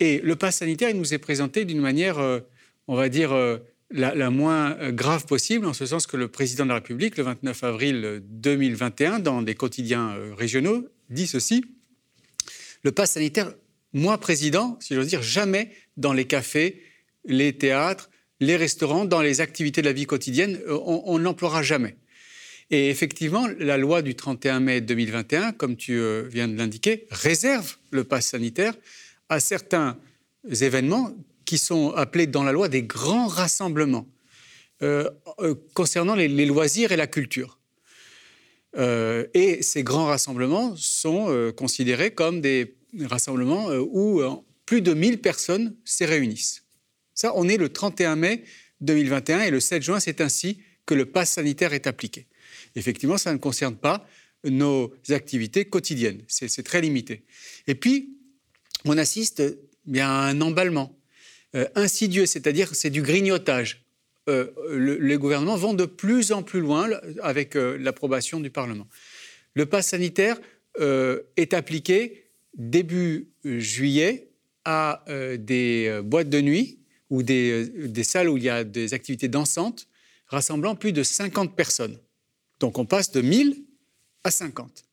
Et le pass sanitaire, il nous est présenté d'une manière, euh, on va dire, euh, la, moins grave possible, en ce sens que le président de la République, le 29 avril 2021, dans des quotidiens euh, régionaux, dit ceci le pass sanitaire, moi président, si j'ose dire, jamais dans les cafés, les théâtres, les restaurants, dans les activités de la vie quotidienne, on, on n'emploiera jamais. Et effectivement, la loi du 31 mai 2021, comme tu euh, viens de l'indiquer, réserve le pass sanitaire à certains événements qui sont appelés dans la loi des grands rassemblements euh, euh, concernant les, loisirs et la culture. Et ces grands rassemblements sont considérés comme des rassemblements où plus de 1000 personnes s'y réunissent. Ça, on est le 31 mai 2021 et le 7 juin, c'est ainsi que le pass sanitaire est appliqué. Effectivement, ça ne concerne pas nos activités quotidiennes. C'est très limité. Et puis, on assiste à un emballement. insidieux, c'est-à-dire c'est du grignotage. les gouvernements vont de plus en plus loin avec l'approbation du Parlement. Le pass sanitaire est appliqué début juillet à des boîtes de nuit ou des, des, salles où il y a des activités dansantes rassemblant plus de 50 personnes. Donc on passe de 1000 à 50.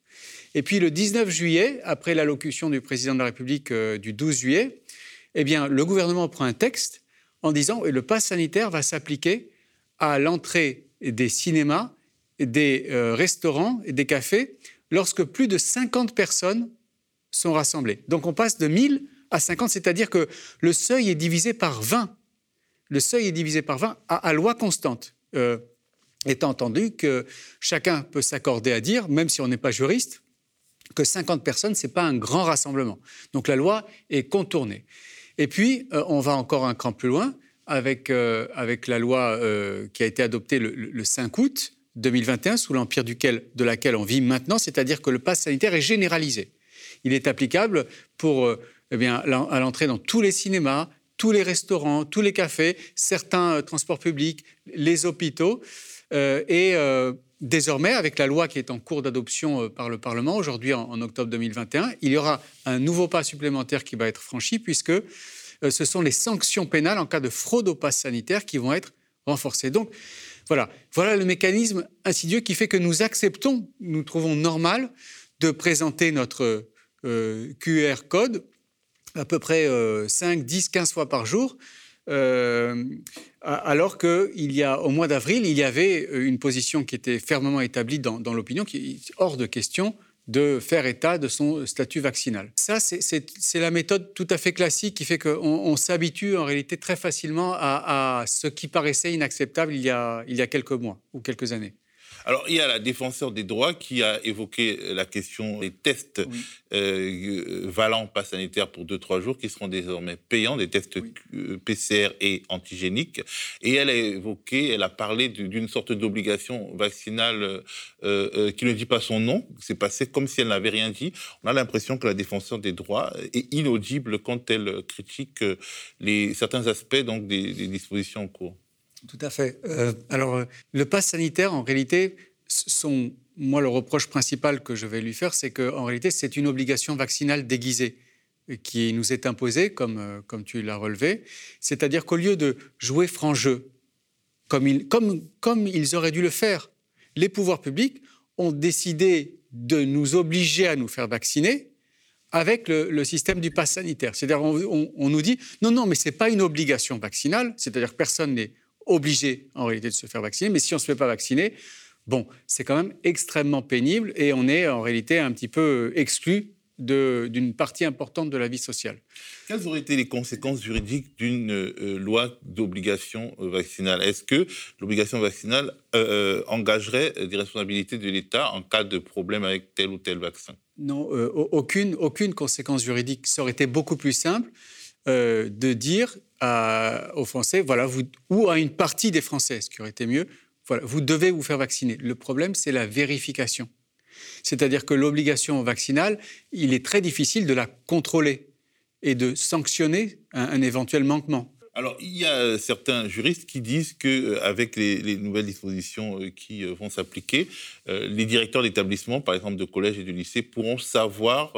Et puis le 19 juillet, après l'allocution du président de la République euh, du 12 juillet, eh bien, le gouvernement prend un texte en disant que le pass sanitaire va s'appliquer à l'entrée des cinémas, des euh, restaurants et des cafés lorsque plus de 50 personnes sont rassemblées. Donc on passe de 1000 à 50, c'est-à-dire que le seuil est divisé par 20. Le seuil est divisé par 20 à, loi constante. Euh, étant entendu que chacun peut s'accorder à dire, même si on n'est pas juriste, que 50 personnes, ce n'est pas un grand rassemblement. Donc la loi est contournée. Et puis, euh, on va encore un cran plus loin avec, euh, avec la loi euh, qui a été adoptée le, 5 août 2021, sous l'empire de laquelle on vit maintenant, c'est-à-dire que le pass sanitaire est généralisé. Il est applicable pour, eh bien, à l'entrée dans tous les cinémas, tous les restaurants, tous les cafés, certains transports publics, les hôpitaux. Et Désormais, avec la loi qui est en cours d'adoption euh, par le Parlement, aujourd'hui en, octobre 2021, il y aura un nouveau pas supplémentaire qui va être franchi, puisque euh, ce sont les sanctions pénales en cas de fraude au pass sanitaire qui vont être renforcées. Donc, voilà, voilà le mécanisme insidieux qui fait que nous acceptons, nous trouvons normal de présenter notre euh, QR code à peu près 5, 10, 15 fois par jour euh, alors qu'il y a, au mois d'avril, il y avait une position qui était fermement établie dans, l'opinion, qui est hors de question de faire état de son statut vaccinal. Ça, c'est la méthode tout à fait classique qui fait qu'on s'habitue en réalité très facilement à, ce qui paraissait inacceptable il y a quelques mois ou quelques années. Alors, il y a la défenseur des droits qui a évoqué la question des tests euh, valant pas sanitaire pour 2-3 jours qui seront désormais payants, des tests euh, PCR et antigéniques. Et elle a évoqué, elle a parlé d'une sorte d'obligation vaccinale euh, qui ne dit pas son nom. C'est passé comme si elle n'avait rien dit. On a l'impression que la défenseur des droits est inaudible quand elle critique les, certains aspects donc, des, des dispositions en cours. Tout à fait. Euh, alors, euh, le pass sanitaire, en réalité, son, moi, le reproche principal que je vais lui faire, c'est qu'en réalité, c'est une obligation vaccinale déguisée qui nous est imposée, comme, euh, comme tu l'as relevé. C'est-à-dire qu'au lieu de jouer franc jeu, comme, il, comme, comme ils auraient dû le faire, les pouvoirs publics ont décidé de nous obliger à nous faire vacciner avec le, système du pass sanitaire. C'est-à-dire on, on, nous dit non, non, mais ce n'est pas une obligation vaccinale, c'est-à-dire personne n'est obligé en réalité de se faire vacciner. Mais si on ne se fait pas vacciner, bon, c'est quand même extrêmement pénible et on est en réalité un petit peu exclu d'une partie importante de la vie sociale. Quelles auraient été les conséquences juridiques d'une euh, loi d'obligation euh, vaccinale? Est-ce que l'obligation vaccinale euh, engagerait des responsabilités de l'État en cas de problème avec tel ou tel vaccin? Non, aucune, aucune conséquence juridique. Ça aurait été beaucoup plus simple de dire aux Français, voilà, ou à une partie des Français, ce qui aurait été mieux, voilà, vous devez vous faire vacciner. Le problème, c'est la vérification. C'est-à-dire que l'obligation vaccinale, il est très difficile de la contrôler et de sanctionner un éventuel manquement. Alors, il y a certains juristes qui disent qu'avec euh, les, les, nouvelles dispositions euh, qui euh, vont s'appliquer, les directeurs d'établissements, par exemple de collèges et de lycées, pourront savoir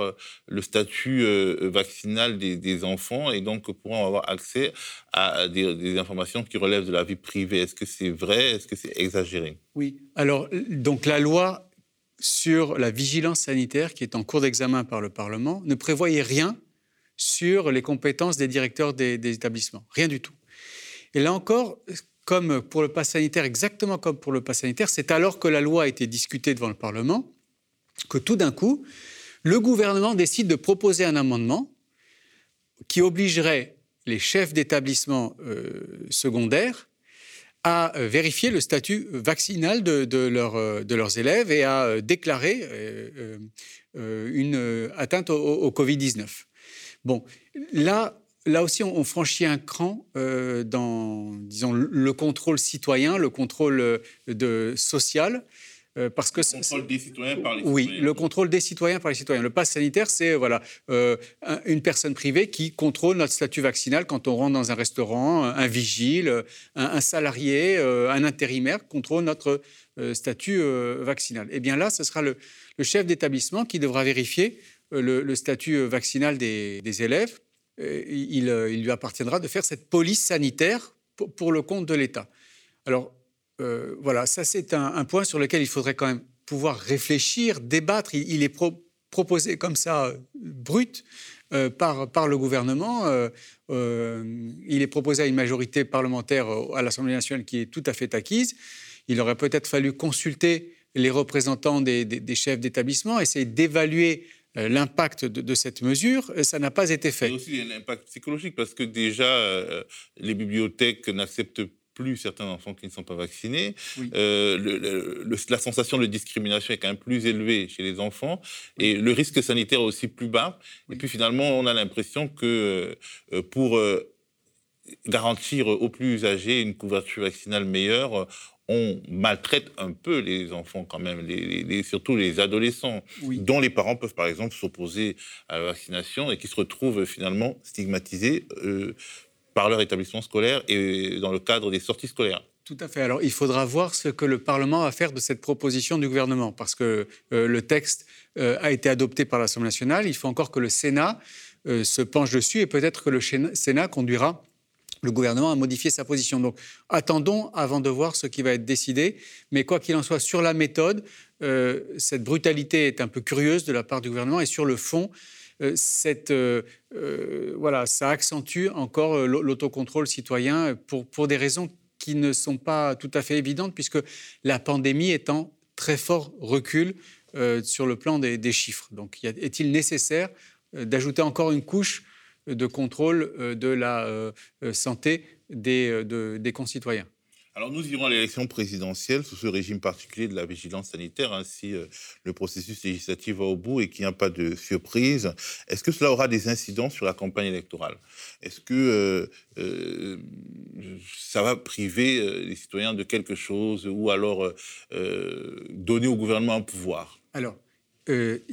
le statut vaccinal des, enfants et donc pourront avoir accès à des, informations qui relèvent de la vie privée. Est-ce que c'est vrai? Est-ce que c'est exagéré? Oui. Alors, donc la loi sur la vigilance sanitaire qui est en cours d'examen par le Parlement ne prévoyait rien sur les compétences des directeurs des, établissements. Rien du tout. Et là encore, comme pour le pass sanitaire, exactement comme pour le pass sanitaire, c'est alors que la loi a été discutée devant le Parlement que tout d'un coup, le gouvernement décide de proposer un amendement qui obligerait les chefs d'établissement euh, secondaires à euh, vérifier le statut vaccinal de, euh, leurs élèves et à déclarer une atteinte au Covid-19. Bon, là, là aussi, on, franchit un cran euh, dans, disons, le contrôle citoyen, le contrôle euh, de, social. Euh, parce que le contrôle des citoyens par les oui, le contrôle des citoyens par les citoyens. Le pass sanitaire, c'est voilà, euh, une personne privée qui contrôle notre statut vaccinal quand on rentre dans un restaurant, un vigile, un, salarié, un intérimaire contrôle notre statut vaccinal. Et eh bien là, ce sera le, chef d'établissement qui devra vérifier le, statut vaccinal des, élèves. Il, il, lui appartiendra de faire cette police sanitaire pour, le compte de l'État. Alors, euh, voilà, ça c'est un, point sur lequel il faudrait quand même pouvoir réfléchir, débattre. Il, est proposé comme ça, euh, brut, euh, par, le gouvernement. il est proposé à une majorité parlementaire à l'Assemblée nationale qui est tout à fait acquise. Il aurait peut-être fallu consulter les représentants des, chefs d'établissement, essayer d'évaluer l'impact de, cette mesure, ça n'a pas été fait. Il y a aussi l'impact psychologique, parce que déjà, les bibliothèques n'acceptent plus certains enfants qui ne sont pas vaccinés. Euh, la sensation de discrimination est quand même plus élevée chez les enfants et le risque sanitaire est aussi plus bas. Et puis finalement, on a l'impression que euh, pour euh, garantir aux plus âgés une couverture vaccinale meilleure, on maltraite un peu les enfants quand même, les, surtout les adolescents, dont les parents peuvent par exemple s'opposer à la vaccination et qui se retrouvent finalement stigmatisés par leur établissement scolaire et dans le cadre des sorties scolaires. Tout à fait. Alors, il faudra voir ce que le Parlement va faire de cette proposition du gouvernement, parce que euh, le texte euh, a été adopté par l'Assemblée nationale. Il faut encore que le Sénat euh, se penche dessus, et peut-être que le Sénat conduira le gouvernement à modifier sa position. Donc, attendons avant de voir ce qui va être décidé. Mais quoi qu'il en soit, sur la méthode, cette brutalité est un peu curieuse de la part du gouvernement, et sur le fond, euh, cette, euh, euh, voilà, ça accentue encore l'autocontrôle citoyen pour, pour des raisons qui ne sont pas tout à fait évidentes, puisque la pandémie est en très fort recul sur le plan des, chiffres. Donc, est-il nécessaire d'ajouter encore une couche de contrôle de la santé des, des concitoyens alors nous irons à l'élection présidentielle sous ce régime particulier de la vigilance sanitaire, ainsi euh, le processus législatif va au bout et qu'il n'y a pas de surprise. Est-ce que cela aura des incidences sur la campagne électorale? Est-ce que euh, euh, ça va priver les citoyens de quelque chose ou alors donner au gouvernement un pouvoir? Alors,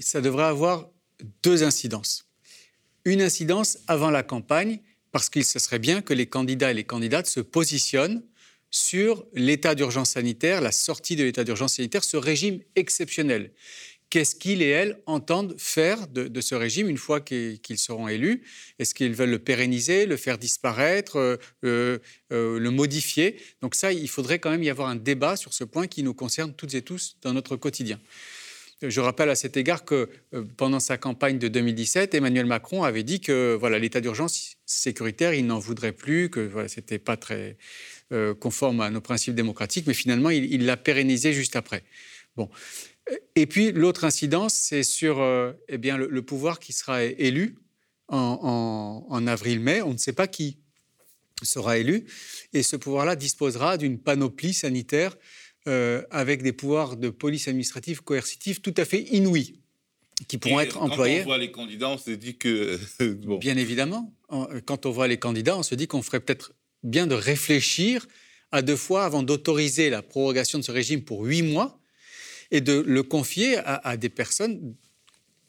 ça devrait avoir deux incidences. Une incidence avant la campagne, parce qu'il se serait bien que les candidats et les candidates se positionnent sur l'état d'urgence sanitaire, la sortie de l'état d'urgence sanitaire, ce régime exceptionnel. Qu'est-ce qu'ils et elles entendent faire de, ce régime une fois qu'ils seront élus? Est-ce qu'ils veulent le pérenniser, le faire disparaître, euh, euh, euh, le modifier? Donc ça, il faudrait quand même y avoir un débat sur ce point qui nous concerne toutes et tous dans notre quotidien. Je rappelle à cet égard que pendant sa campagne de 2017, Emmanuel Macron avait dit que voilà l'état d'urgence sécuritaire, il n'en voudrait plus, que voilà, c'était pas très euh, conforme à nos principes démocratiques, mais finalement, il l'a pérennisé juste après. Bon. Et puis, l'autre incidence, c'est sur euh, eh bien, le, pouvoir qui sera élu en, avril-mai. On ne sait pas qui sera élu. Et ce pouvoir-là disposera d'une panoplie sanitaire euh, avec des pouvoirs de police administrative coercitive tout à fait inouïs qui pourront être employés. Quand on voit les candidats, on se dit que... *laughs* Bien évidemment. Quand on voit les candidats, on se dit qu'on ferait peut-être bien de réfléchir à deux fois avant d'autoriser la prorogation de ce régime pour huit mois et de le confier à, des personnes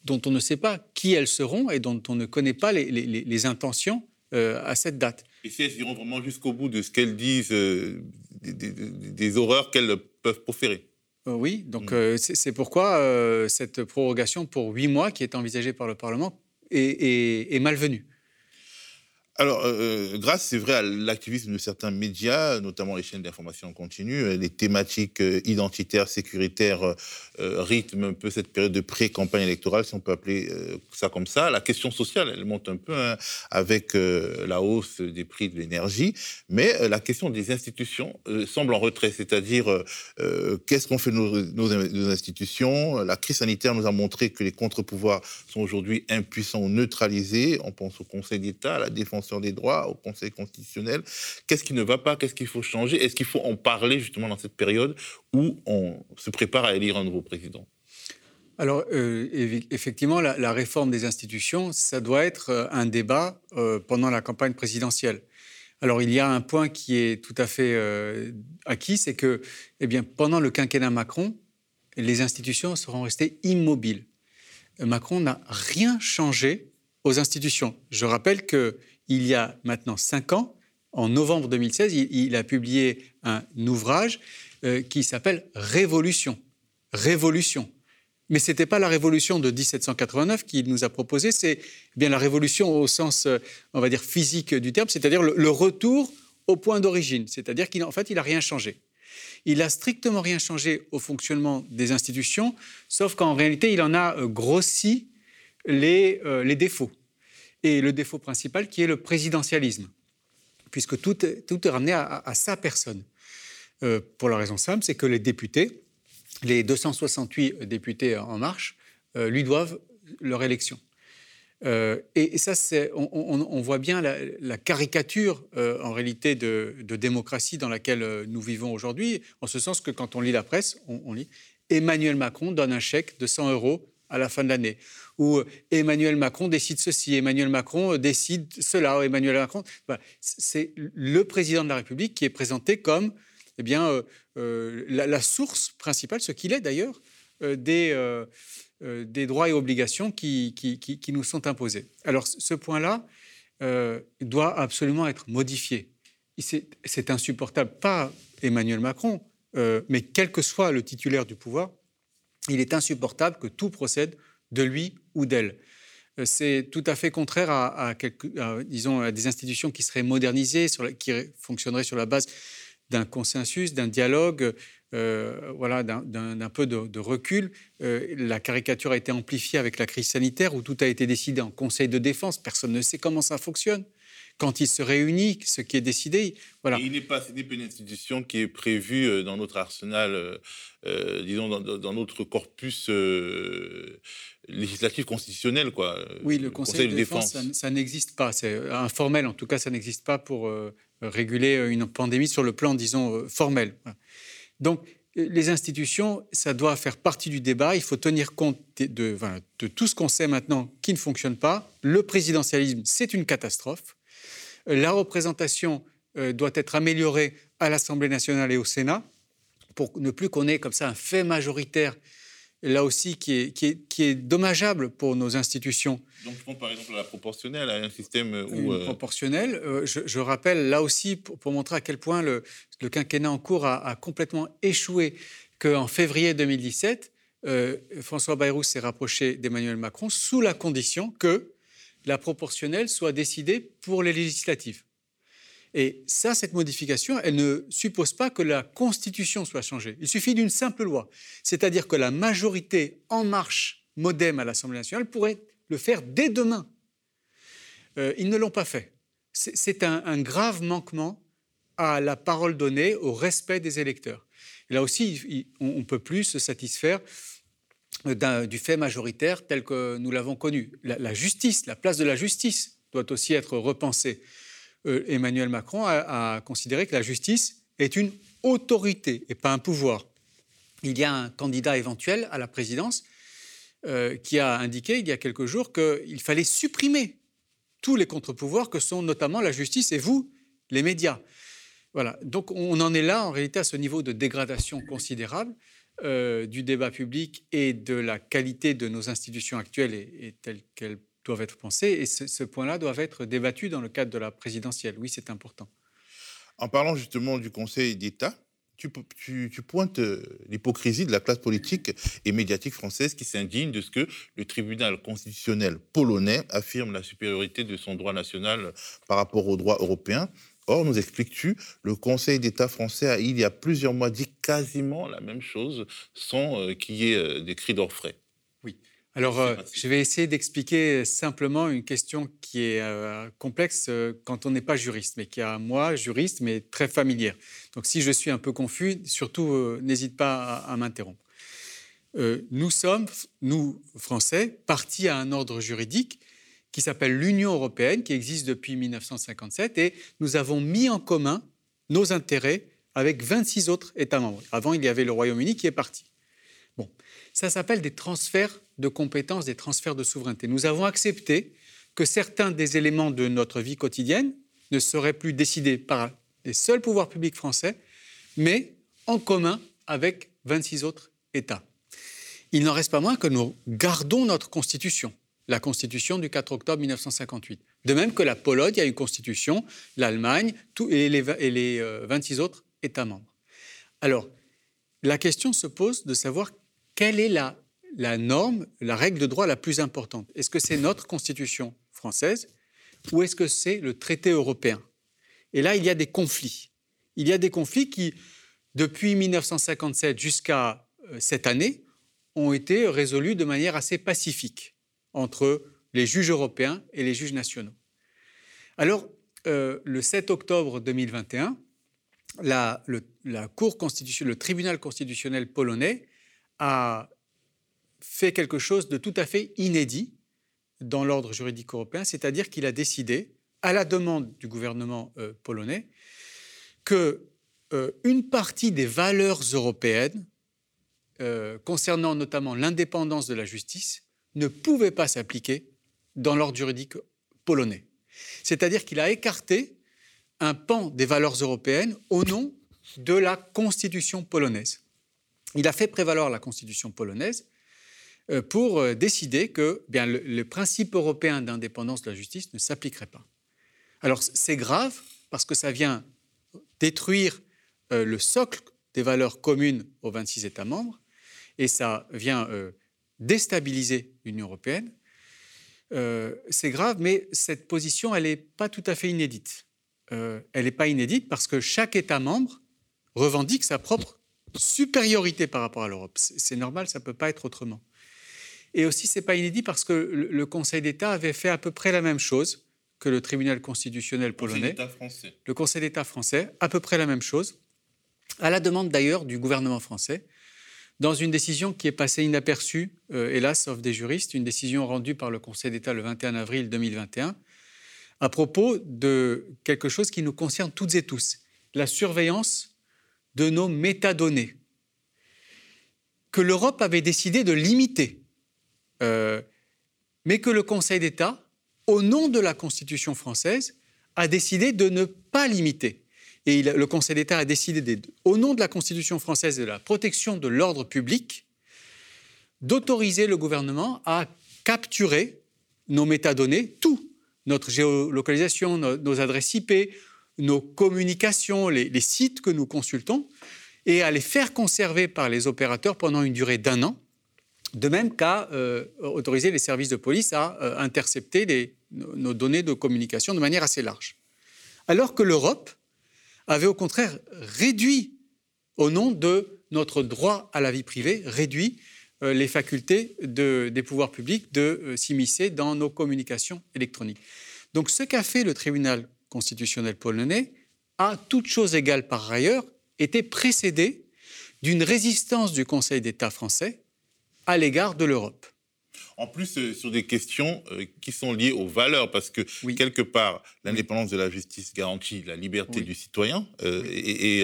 dont on ne sait pas qui elles seront et dont on ne connaît pas les, intentions euh, à cette date. Et si elles iront vraiment jusqu'au bout de ce qu'elles disent, euh, des, horreurs qu'elles peuvent proférer euh, Oui, donc mm. c'est pourquoi cette prorogation pour huit mois qui est envisagée par le Parlement est malvenue. Alors, euh, euh, grâce, c'est vrai, à l'activisme de certains médias, notamment les chaînes d'information continue, euh, les thématiques identitaires, sécuritaires rythment un peu cette période de pré-campagne électorale, si on peut appeler ça comme ça. La question sociale, elle monte un peu hein, avec la hausse des prix de l'énergie, mais la question des institutions semble en retrait, c'est-à-dire qu'est-ce qu'on fait de nos, nos, institutions? La crise sanitaire nous a montré que les contre-pouvoirs sont aujourd'hui impuissants ou neutralisés. On pense au Conseil d'État, à la défense des droits, au Conseil constitutionnel. Qu'est-ce qui ne va pas? Qu'est-ce qu'il faut changer? Est-ce qu'il faut en parler justement dans cette période où on se prépare à élire un nouveau président? Alors, euh, effectivement, la, réforme des institutions, ça doit être euh, un débat euh, pendant la campagne présidentielle. Alors, il y a un point qui est tout à fait acquis, c'est que, eh bien, pendant le quinquennat Macron, les institutions seront restées immobiles. Macron n'a rien changé aux institutions. Je rappelle qu'il y a maintenant cinq ans, en novembre 2016, il, a publié un ouvrage euh, qui s'appelle Révolution. Révolution. Mais ce n'était pas la révolution de 1789 qu'il nous a proposé, c'est bien la révolution au sens, euh, on va dire, physique du terme, c'est-à-dire le, retour au point d'origine. C'est-à-dire qu'en fait, il n'a rien changé. Il n'a strictement rien changé au fonctionnement des institutions, sauf qu'en réalité, il en a euh, grossi les défauts. Et le défaut principal qui est le présidentialisme puisque tout est, ramené à, sa personne. Euh, pour la raison simple, c'est que les députés, les 268 députés En Marche, euh, lui doivent leur élection. Euh, et, ça, on, on, voit bien la, caricature en réalité de, démocratie dans laquelle nous vivons aujourd'hui, en ce sens que quand on lit la presse, on, on lit Emmanuel Macron donne un chèque de 100 euros à la fin de l'année, où euh, Emmanuel Macron décide ceci, Emmanuel Macron euh, décide cela, Emmanuel Macron. c'est le président de la République qui est présenté comme eh euh, la, source principale, ce qu'il est d'ailleurs, des, droits et obligations qui, nous sont imposés. Alors ce point-là doit absolument être modifié. C'est insupportable, pas Emmanuel Macron, mais quel que soit le titulaire du pouvoir, il est insupportable que tout procède de lui ou d'elle. Euh, c'est tout à fait contraire à, disons, à des institutions qui seraient modernisées, qui fonctionneraient sur la base d'un consensus, d'un dialogue, euh, voilà, d'un peu de, recul. Euh, la caricature a été amplifiée avec la crise sanitaire où tout a été décidé en Conseil de défense. Personne ne sait comment ça fonctionne quand il se réunit, ce qui est décidé. Voilà. il n'est pas, une institution qui est prévue euh, dans notre arsenal, euh, euh, disons, dans, notre corpus législatif constitutionnel. Quoi, oui, le Conseil, de, défense, ça, n'existe pas. C'est informel, en tout cas, ça n'existe pas pour réguler une pandémie sur le plan, disons, formel. Donc, les institutions, ça doit faire partie du débat. Il faut tenir compte de, de tout ce qu'on sait maintenant qui ne fonctionne pas. Le présidentialisme, c'est une catastrophe la représentation euh, doit être améliorée à l'Assemblée nationale et au Sénat pour ne plus qu'on ait comme ça un fait majoritaire là aussi qui est, qui est, dommageable pour nos institutions. Donc, je par exemple à la proportionnelle, à un système où... Euh, proportionnelle. Euh, je, rappelle là aussi, pour, montrer à quel point le, quinquennat en cours a, complètement échoué, qu'en février 2017, François Bayrou s'est rapproché d'Emmanuel Macron sous la condition que la proportionnelle soit décidée pour les législatives. Et ça, cette modification, elle ne suppose pas que la Constitution soit changée. Il suffit d'une simple loi. C'est-à-dire que la majorité en marche modem à l'Assemblée nationale pourrait le faire dès demain. Euh, ils ne l'ont pas fait. C'est un, grave manquement à la parole donnée, au respect des électeurs. là aussi, on ne peut plus se satisfaire du fait majoritaire tel que nous l'avons connu. La, justice, la place de la justice doit aussi être repensée. Euh, Emmanuel Macron a, considéré que la justice est une autorité et pas un pouvoir. Il y a un candidat éventuel à la présidence euh, qui a indiqué il y a quelques jours qu'il fallait supprimer tous les contre-pouvoirs que sont notamment la justice et vous, les médias. Voilà. Donc on en est là en réalité à ce niveau de dégradation considérable. Euh, du débat public et de la qualité de nos institutions actuelles et, telles qu'elles doivent être pensées. Et ce, point-là doit être débattu dans le cadre de la présidentielle. Oui, c'est important. En parlant justement du Conseil d'État, tu, tu, pointes l'hypocrisie de la classe politique et médiatique française qui s'indigne de ce que le tribunal constitutionnel polonais affirme la supériorité de son droit national par rapport au droit européen. Or, nous expliques-tu, le Conseil d'État français a, il y a plusieurs mois, dit quasiment la même chose sans euh, qu'il y ait euh, des cris d'orfraie. Oui. Alors, euh, je vais essayer d'expliquer simplement une question qui est complexe quand on n'est pas juriste, mais qui est à moi, juriste, mais très familière. Donc, si je suis un peu confus, surtout, n'hésite pas à, à m'interrompre. nous sommes, nous, Français, partis à un ordre juridique qui s'appelle l'Union européenne, qui existe depuis 1957, et nous avons mis en commun nos intérêts avec 26 autres États membres. Avant, il y avait le Royaume-Uni qui est parti. Bon, ça s'appelle des transferts de compétences, des transferts de souveraineté. Nous avons accepté que certains des éléments de notre vie quotidienne ne seraient plus décidés par les seuls pouvoirs publics français, mais en commun avec 26 autres États. il n'en reste pas moins que nous gardons notre constitution, la constitution du 4 octobre 1958. De même que la Pologne a une constitution, l'Allemagne et les, et les 26 autres États membres. Alors, la question se pose de savoir quelle est la, la norme, la règle de droit la plus importante. Est-ce que c'est notre constitution française ou est-ce que c'est le traité européen? Et là, il y a des conflits. Il y a des conflits qui, depuis 1957 jusqu'à euh, cette année, ont été résolus de manière assez pacifique entre les juges européens et les juges nationaux. Alors, euh, le 7 octobre 2021, la, le, Cour constitutionnelle, le tribunal constitutionnel polonais a fait quelque chose de tout à fait inédit dans l'ordre juridique européen, c'est-à-dire qu'il a décidé, à la demande du gouvernement euh, polonais, que euh, une partie des valeurs européennes, euh, concernant notamment l'indépendance de la justice, ne pouvait pas s'appliquer dans l'ordre juridique polonais. C'est-à-dire qu'il a écarté un pan des valeurs européennes au nom de la constitution polonaise. Il a fait prévaloir la constitution polonaise euh, pour euh, décider que bien, le, principe européen d'indépendance de la justice ne s'appliquerait pas. Alors c'est grave parce que ça vient détruire euh, le socle des valeurs communes aux 26 États membres et ça vient déstabiliser l'Union européenne. c'est grave, mais cette position, elle n'est pas tout à fait inédite. elle n'est pas inédite parce que chaque État membre revendique sa propre supériorité par rapport à l'Europe. C'est normal, ça ne peut pas être autrement. Et aussi, ce n'est pas inédit parce que le Conseil d'État avait fait à peu près la même chose que le tribunal constitutionnel polonais. Le Conseil d'État français, à peu près la même chose, à la demande d'ailleurs du gouvernement français, dans une décision qui est passée inaperçue, euh, hélas, sauf des juristes, une décision rendue par le Conseil d'État le 21 avril 2021, à propos de quelque chose qui nous concerne toutes et tous, la surveillance de nos métadonnées, que l'Europe avait décidé de limiter euh, mais que le Conseil d'État, au nom de la Constitution française, a décidé de ne pas limiter. Et le Conseil d'État a décidé, au nom de la Constitution française et de la protection de l'ordre public, d'autoriser le gouvernement à capturer nos métadonnées, tout, notre géolocalisation, nos, adresses IP, nos communications, les sites que nous consultons, et à les faire conserver par les opérateurs pendant une durée d'un an, de même qu'à euh, autoriser les services de police à euh, intercepter nos données de communication de manière assez large. Alors que l'Europe avait au contraire réduit, au nom de notre droit à la vie privée, réduit euh, les facultés des pouvoirs publics de s'immiscer dans nos communications électroniques. Donc ce qu'a fait le tribunal constitutionnel polonais, à toute chose égale par ailleurs, était précédé d'une résistance du Conseil d'État français à l'égard de l'Europe. En plus, euh, sur des questions euh, qui sont liées aux valeurs, parce que quelque part, l'indépendance de la justice garantit la liberté du citoyen euh, et,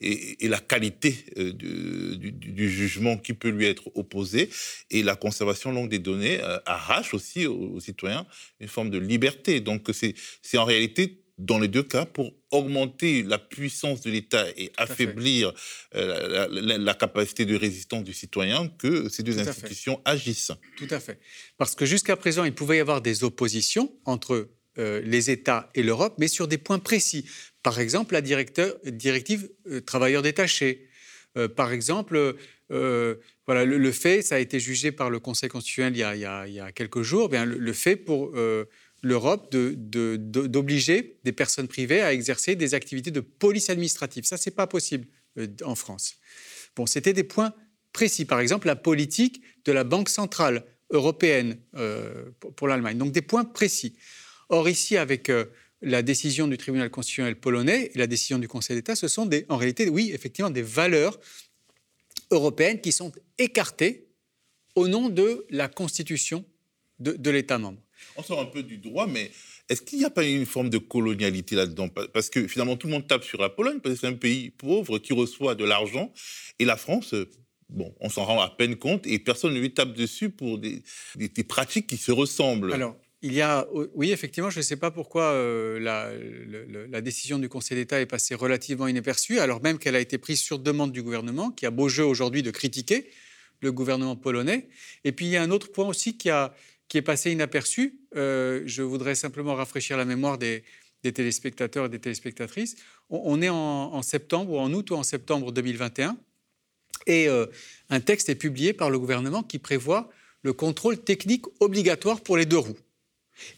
et, la qualité du, jugement qui peut lui être opposé, et la conservation longue des données arrache aussi aux, aux, citoyens une forme de liberté. Donc c'est en réalité dans les deux cas pour augmenter la puissance de l'État et affaiblir euh, la, capacité de résistance du citoyen que ces deux institutions agissent. Tout à fait. Parce que jusqu'à présent, il pouvait y avoir des oppositions entre euh, les États et l'Europe, mais sur des points précis. Par exemple, la directive euh, travailleurs détachés. par exemple, voilà, le, fait, ça a été jugé par le Conseil constitutionnel il y a, il y a, quelques jours, bien, le, fait pour l'Europe d'obliger des personnes privées à exercer des activités de police administrative. Ça, c'est pas possible euh, en France. Bon, c'était des points précis. Par exemple, la politique de la Banque centrale européenne euh, pour, l'Allemagne. Donc des points précis. Or, ici, avec euh, la décision du tribunal constitutionnel polonais et la décision du Conseil d'État, ce sont en réalité, oui, effectivement, des valeurs européennes qui sont écartées au nom de la constitution de l'État membre on sort un peu du droit, mais est-ce qu'il n'y a pas une forme de colonialité là-dedans? Parce que finalement, tout le monde tape sur la Pologne, parce que c'est un pays pauvre qui reçoit de l'argent, et la France, bon, on s'en rend à peine compte, et personne ne lui tape dessus pour des, pratiques qui se ressemblent. Alors, il y a, oui, effectivement, je ne sais pas pourquoi euh, la, décision du Conseil d'État est passée relativement inaperçue, alors même qu'elle a été prise sur demande du gouvernement, qui a beau jeu aujourd'hui de critiquer le gouvernement polonais. Et puis il y a un autre point aussi qui, a, qui est passé inaperçu. Euh, je voudrais simplement rafraîchir la mémoire des, téléspectateurs et des téléspectatrices. On, est en, septembre ou en août ou en septembre 2021. Et euh, un texte est publié par le gouvernement qui prévoit le contrôle technique obligatoire pour les deux roues.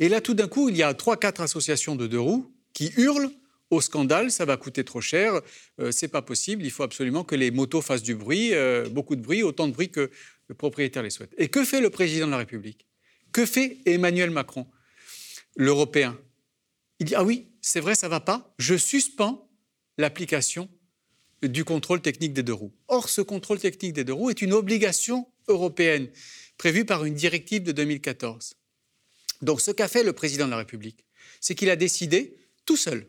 Et là, tout d'un coup, il y a trois, quatre associations de deux roues qui hurlent au scandale, ça va coûter trop cher, euh, c'est pas possible, il faut absolument que les motos fassent du bruit, euh, beaucoup de bruit, autant de bruit que le propriétaire les souhaite. Et que fait le président de la République? Que fait Emmanuel Macron, l'Européen? Il dit Ah oui, c'est vrai, ça va pas, je suspends l'application du contrôle technique des deux roues. Or, ce contrôle technique des deux roues est une obligation européenne prévue par une directive de 2014. Donc, ce qu'a fait le président de la République, c'est qu'il a décidé tout seul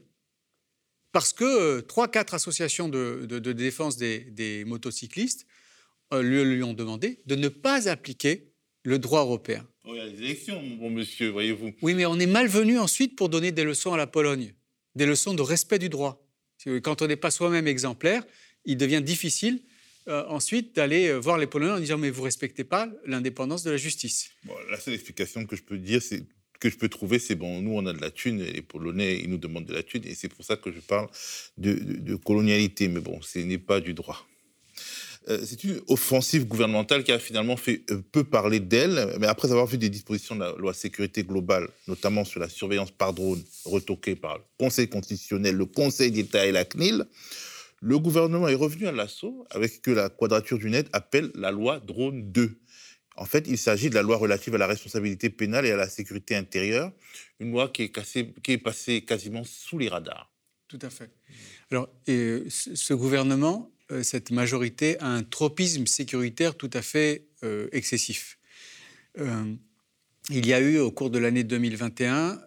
parce que euh, trois, quatre associations de, défense des, motocyclistes euh, lui, ont demandé de ne pas appliquer le droit européen. Il y a des élections, mon bon monsieur, voyez-vous. Oui, mais on est malvenu ensuite pour donner des leçons à la Pologne, des leçons de respect du droit. Quand on n'est pas soi-même exemplaire, il devient difficile euh, ensuite d'aller voir les Polonais en disant mais vous respectez pas l'indépendance de la justice. Bon, la seule explication que je peux dire, c'est que je peux trouver, c'est bon, nous on a de la thune, et les Polonais ils nous demandent de la thune, et c'est pour ça que je parle de, colonialité, mais bon, ce n'est pas du droit. Euh, c'est une offensive gouvernementale qui a finalement fait euh, peu parler d'elle, mais après avoir vu des dispositions de la loi sécurité globale, notamment sur la surveillance par drone retoquée par le Conseil constitutionnel, le Conseil d'État et la CNIL, le gouvernement est revenu à l'assaut avec ce que la Quadrature du Net appelle la loi Drone 2 en fait, il s'agit de la loi relative à la responsabilité pénale et à la sécurité intérieure, une loi qui est, passée quasiment sous les radars. Tout à fait. Alors, ce gouvernement, cette majorité, a un tropisme sécuritaire tout à fait euh, excessif. Euh, il y a eu, au cours de l'année 2021,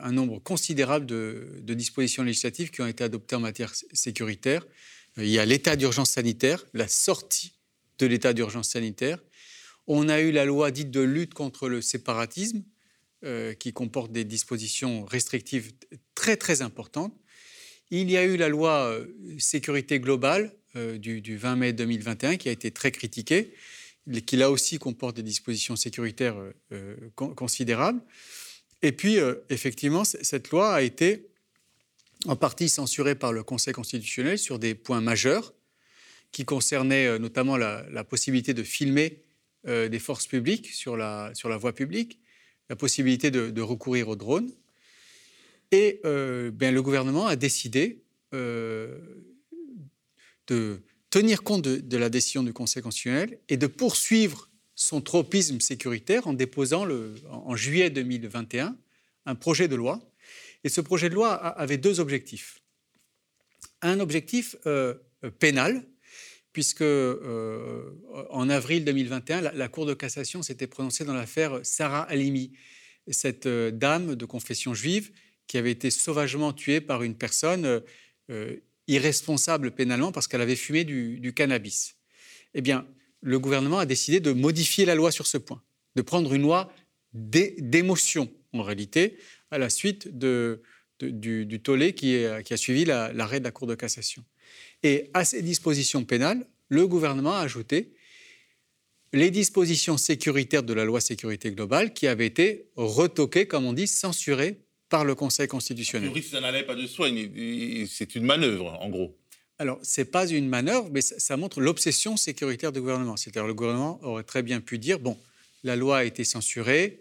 un nombre considérable de, dispositions législatives qui ont été adoptées en matière sécuritaire. Il y a l'état d'urgence sanitaire, la sortie de l'état d'urgence sanitaire, on a eu la loi dite de lutte contre le séparatisme, euh, qui comporte des dispositions restrictives très très importantes. Il y a eu la loi euh, sécurité globale euh, du, 20 mai 2021, qui a été très critiquée, qui là aussi comporte des dispositions sécuritaires considérables. Et puis, effectivement, cette loi a été en partie censurée par le Conseil constitutionnel sur des points majeurs qui concernaient notamment la possibilité de filmer euh, des forces publiques sur la, sur la voie publique, la possibilité de, recourir aux drones. Et euh, ben, le gouvernement a décidé euh, de tenir compte de, la décision du Conseil constitutionnel et de poursuivre son tropisme sécuritaire en déposant en juillet 2021 un projet de loi. Et ce projet de loi avait deux objectifs. Un objectif pénal, puisque euh, en avril 2021, la, Cour de cassation s'était prononcée dans l'affaire Sarah Halimi, cette euh, dame de confession juive qui avait été sauvagement tuée par une personne euh, irresponsable pénalement parce qu'elle avait fumé du, cannabis. Eh bien, le gouvernement a décidé de modifier la loi sur ce point, de prendre une loi d'émotion, en réalité, à la suite du, tollé qui, a suivi l'arrêt de la Cour de cassation. Et à ces dispositions pénales, le gouvernement a ajouté les dispositions sécuritaires de la loi sécurité globale qui avaient été retoquées, comme on dit, censurées par le Conseil constitutionnel. Le ça n'allait pas de soi, c'est une manœuvre, en gros. Alors, ce n'est pas une manœuvre, mais ça, montre l'obsession sécuritaire du gouvernement. C'est-à-dire, le gouvernement aurait très bien pu dire bon, la loi a été censurée,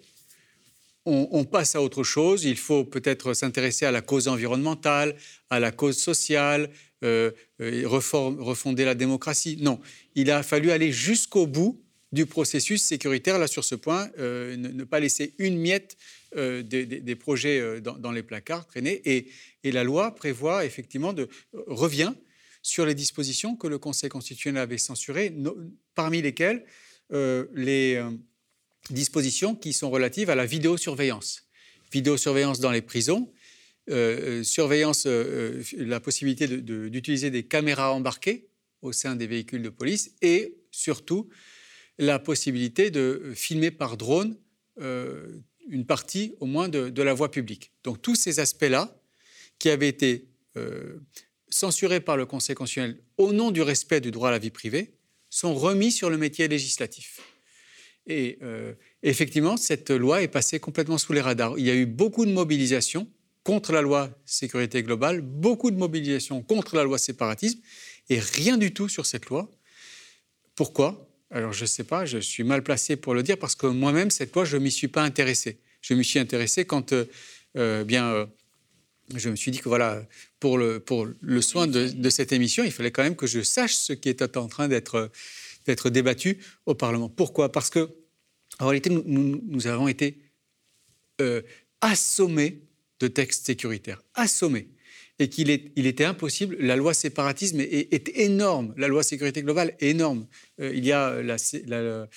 on, passe à autre chose. Il faut peut-être s'intéresser à la cause environnementale, à la cause sociale, euh, refonder la démocratie. Non, il a fallu aller jusqu'au bout du processus sécuritaire, là, sur ce point, euh, ne, pas laisser une miette euh, des, projets dans, les placards traîner. Et, la loi prévoit effectivement de revient sur les dispositions que le Conseil constitutionnel avait censurées, parmi lesquelles les dispositions qui sont relatives à la vidéosurveillance. Vidéosurveillance dans les prisons, euh, euh, surveillance, euh, la possibilité d'utiliser des caméras embarquées au sein des véhicules de police et surtout la possibilité de filmer par drone une partie au moins de, la voie publique. Donc tous ces aspects-là qui avaient été censurés par le Conseil constitutionnel au nom du respect du droit à la vie privée, sont remis sur le métier législatif. Et euh, effectivement, cette loi est passée complètement sous les radars. Il y a eu beaucoup de mobilisations contre la loi sécurité globale, beaucoup de mobilisations contre la loi séparatisme, et rien du tout sur cette loi. Pourquoi? Alors je ne sais pas, je suis mal placé pour le dire, parce que moi-même, cette loi, je ne m'y suis pas intéressé. Je m'y suis intéressé quand, euh, euh, bien, je me suis dit que voilà, pour le, soin de, cette émission, il fallait quand même que je sache ce qui était en train d'être débattu au Parlement. Pourquoi? Parce que, en réalité, nous, avons été euh, assommés de textes sécuritaires, assommés. Et qu'il il était impossible, la loi séparatisme est, énorme, la loi sécurité globale est énorme. Euh, il y a euh,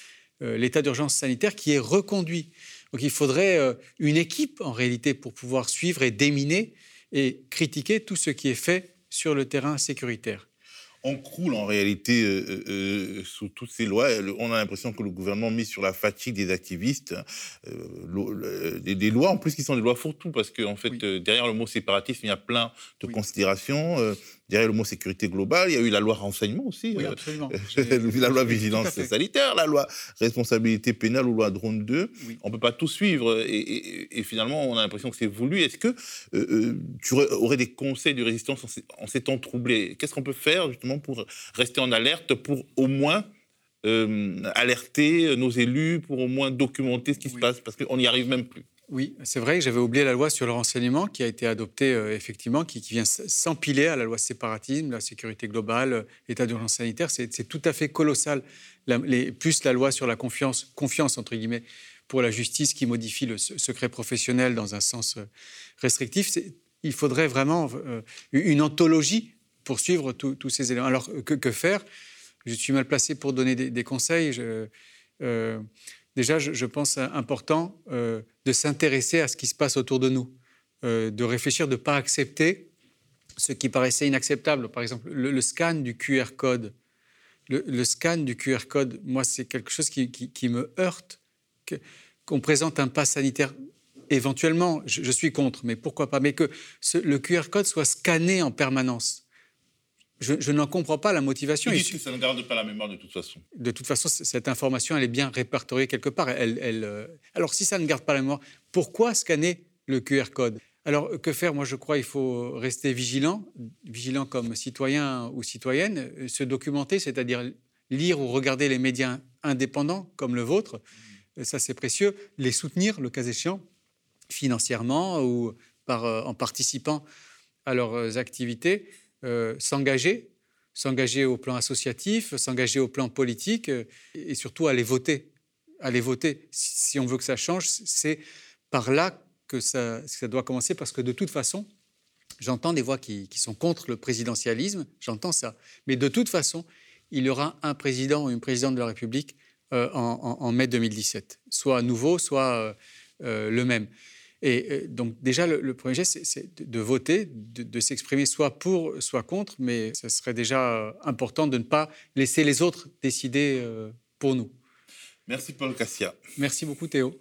l'état d'urgence sanitaire qui est reconduit. Donc il faudrait une équipe en réalité pour pouvoir suivre et déminer et critiquer tout ce qui est fait sur le terrain sécuritaire on croule en réalité euh, euh, euh, sous toutes ces lois. On a l'impression que le gouvernement met sur la fatigue des activistes des, lois, en plus qui sont des lois fourre-tout, parce qu'en en fait, derrière le mot séparatisme, il y a plein de considérations derrière le mot sécurité globale, il y a eu la loi renseignement aussi, oui, absolument. *laughs* la loi *laughs* vigilance sanitaire, la loi responsabilité pénale ou loi drone 2. On ne peut pas tout suivre et, finalement, on a l'impression que c'est voulu. Est-ce que tu aurais des conseils de résistance en ces temps troublés? Qu'est-ce qu'on peut faire justement pour rester en alerte, pour au moins euh, alerter nos élus, pour au moins documenter ce qui se passe, parce qu'on n'y arrive même plus. Oui, c'est vrai que j'avais oublié la loi sur le renseignement qui a été adoptée euh, effectivement, qui, vient s'empiler à la loi séparatisme, la sécurité globale, euh, l'état d'urgence sanitaire. C'est tout à fait colossal. plus la loi sur la confiance, confiance entre guillemets, pour la justice qui modifie le secret professionnel dans un sens restrictif. Il faudrait vraiment une anthologie pour suivre tous ces éléments. Alors, que, faire? Je suis mal placé pour donner des, conseils. Euh, déjà, je, pense important euh, de s'intéresser à ce qui se passe autour de nous, euh, de réfléchir, de ne pas accepter ce qui paraissait inacceptable. Par exemple, le, scan du QR code. Le, scan du QR code, moi, c'est quelque chose qui, me heurte. Qu'on présente un pass sanitaire éventuellement, je, suis contre, mais pourquoi pas? Mais que le QR code soit scanné en permanence je, n'en comprends pas la motivation. Ils que ça ne garde pas la mémoire de toute façon. De toute façon, cette information, elle est bien répertoriée quelque part. Elle, euh, Alors, si ça ne garde pas la mémoire, pourquoi scanner le QR code? Alors, que faire? Moi, je crois qu'il faut rester vigilant, vigilant comme citoyen ou citoyenne, se documenter, c'est-à-dire lire ou regarder les médias indépendants comme le vôtre. Ça, c'est précieux. Les soutenir, le cas échéant, financièrement ou par, euh, en participant à leurs activités. Euh, s'engager, s'engager au plan associatif, s'engager au plan politique euh, et surtout aller voter. Aller voter. Si on veut que ça change, c'est par là que ça, doit commencer parce que de toute façon, j'entends des voix qui, sont contre le présidentialisme, j'entends ça. Mais de toute façon, il y aura un président ou une présidente de la République euh, en, mai 2017, soit nouveau, soit le même. Et euh, donc déjà, le, premier geste, c'est de voter, de, s'exprimer soit pour, soit contre, mais ce serait déjà euh, important de ne pas laisser les autres décider euh, pour nous. Merci Paul Cassia. Merci beaucoup Théo.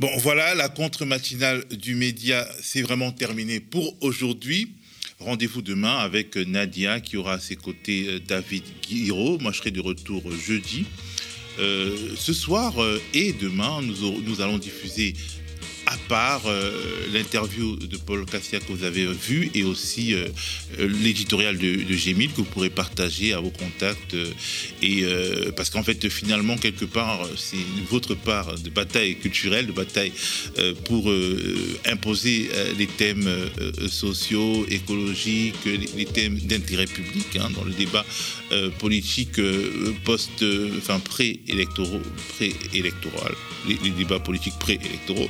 Bon, voilà, la contre-matinale du média, c'est vraiment terminé pour aujourd'hui. Rendez-vous demain avec Nadia qui aura à ses côtés David Guiraud. Moi, je serai de retour jeudi. Euh, ce soir euh, et demain, nous, allons diffuser à part euh, l'interview de Paul Cassia que vous avez vu et aussi euh, euh, l'éditorial de, Gémil que vous pourrez partager à vos contacts. et parce qu'en fait, finalement, quelque part, c'est votre part de bataille culturelle, de bataille pour imposer les thèmes sociaux, écologiques, les, thèmes d'intérêt public hein, dans le débat politique post, enfin pré-électoral, les, débats politiques pré-électoraux.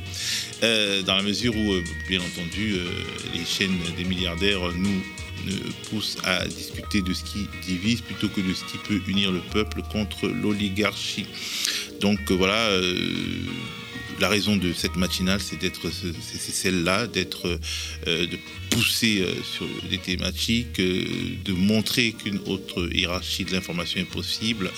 Euh, dans la mesure où, euh, bien entendu, euh, les chaînes des milliardaires nous poussent à discuter de ce qui divise plutôt que de ce qui peut unir le peuple contre l'oligarchie. Donc voilà, la raison de cette matinale, c'est d'être, c'est celle-là, d'être, pousser sur des thématiques, de montrer qu'une autre hiérarchie de l'information est possible.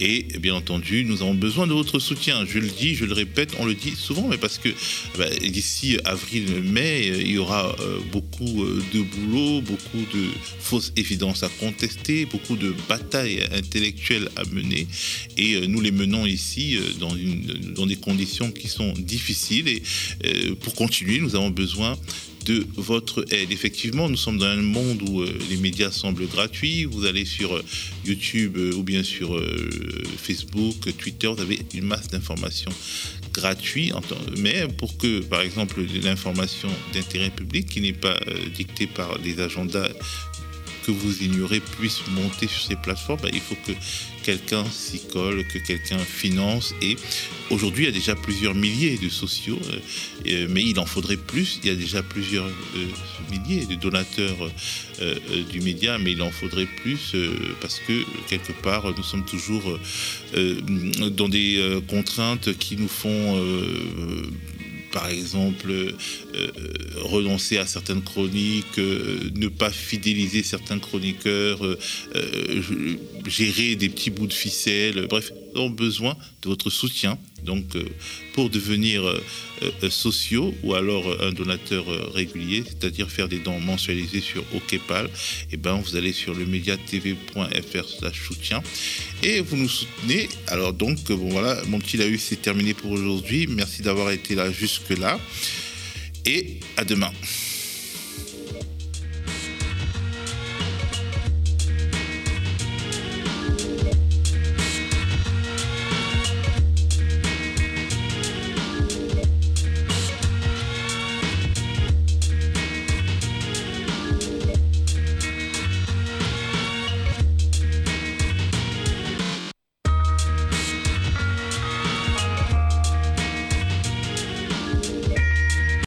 Et bien entendu, nous avons besoin de votre soutien. Je le dis, je le répète, on le dit souvent, mais parce que bah, d'ici avril-mai, il y aura beaucoup de boulot, beaucoup de fausses évidences à contester, beaucoup de batailles intellectuelles à mener. Et nous les menons ici dans des conditions qui sont difficiles. Et pour continuer, nous avons besoin de votre aide. Effectivement, nous sommes dans un monde où euh, les médias semblent gratuits. Vous allez sur euh, YouTube euh, ou bien sur Facebook, Twitter, vous avez une masse d'informations gratuites. Mais pour que, par exemple, l'information d'intérêt public qui n'est pas dictée par des agendas que vous ignorez puisse monter sur ces plateformes, ben, il faut que quelqu'un s'y colle, que quelqu'un finance. Et aujourd'hui, il y a déjà plusieurs milliers de sociaux, euh, euh, mais il en faudrait plus. Il y a déjà plusieurs euh, milliers de donateurs du média, mais il en faudrait plus parce que quelque part, nous sommes toujours dans des contraintes qui nous font par exemple, renoncer à certaines chroniques, ne pas fidéliser certains chroniqueurs, gérer des petits bouts de ficelle, bref, ont besoin de votre soutien. Donc, pour devenir sociaux ou alors un donateur régulier, c'est-à-dire faire des dons mensualisés sur OKPAL, eh ben, vous allez sur le mediatv.fr soutien et vous nous soutenez. Alors donc, bon voilà, mon petit laus c'est terminé pour aujourd'hui. Merci d'avoir été là jusque-là et à demain.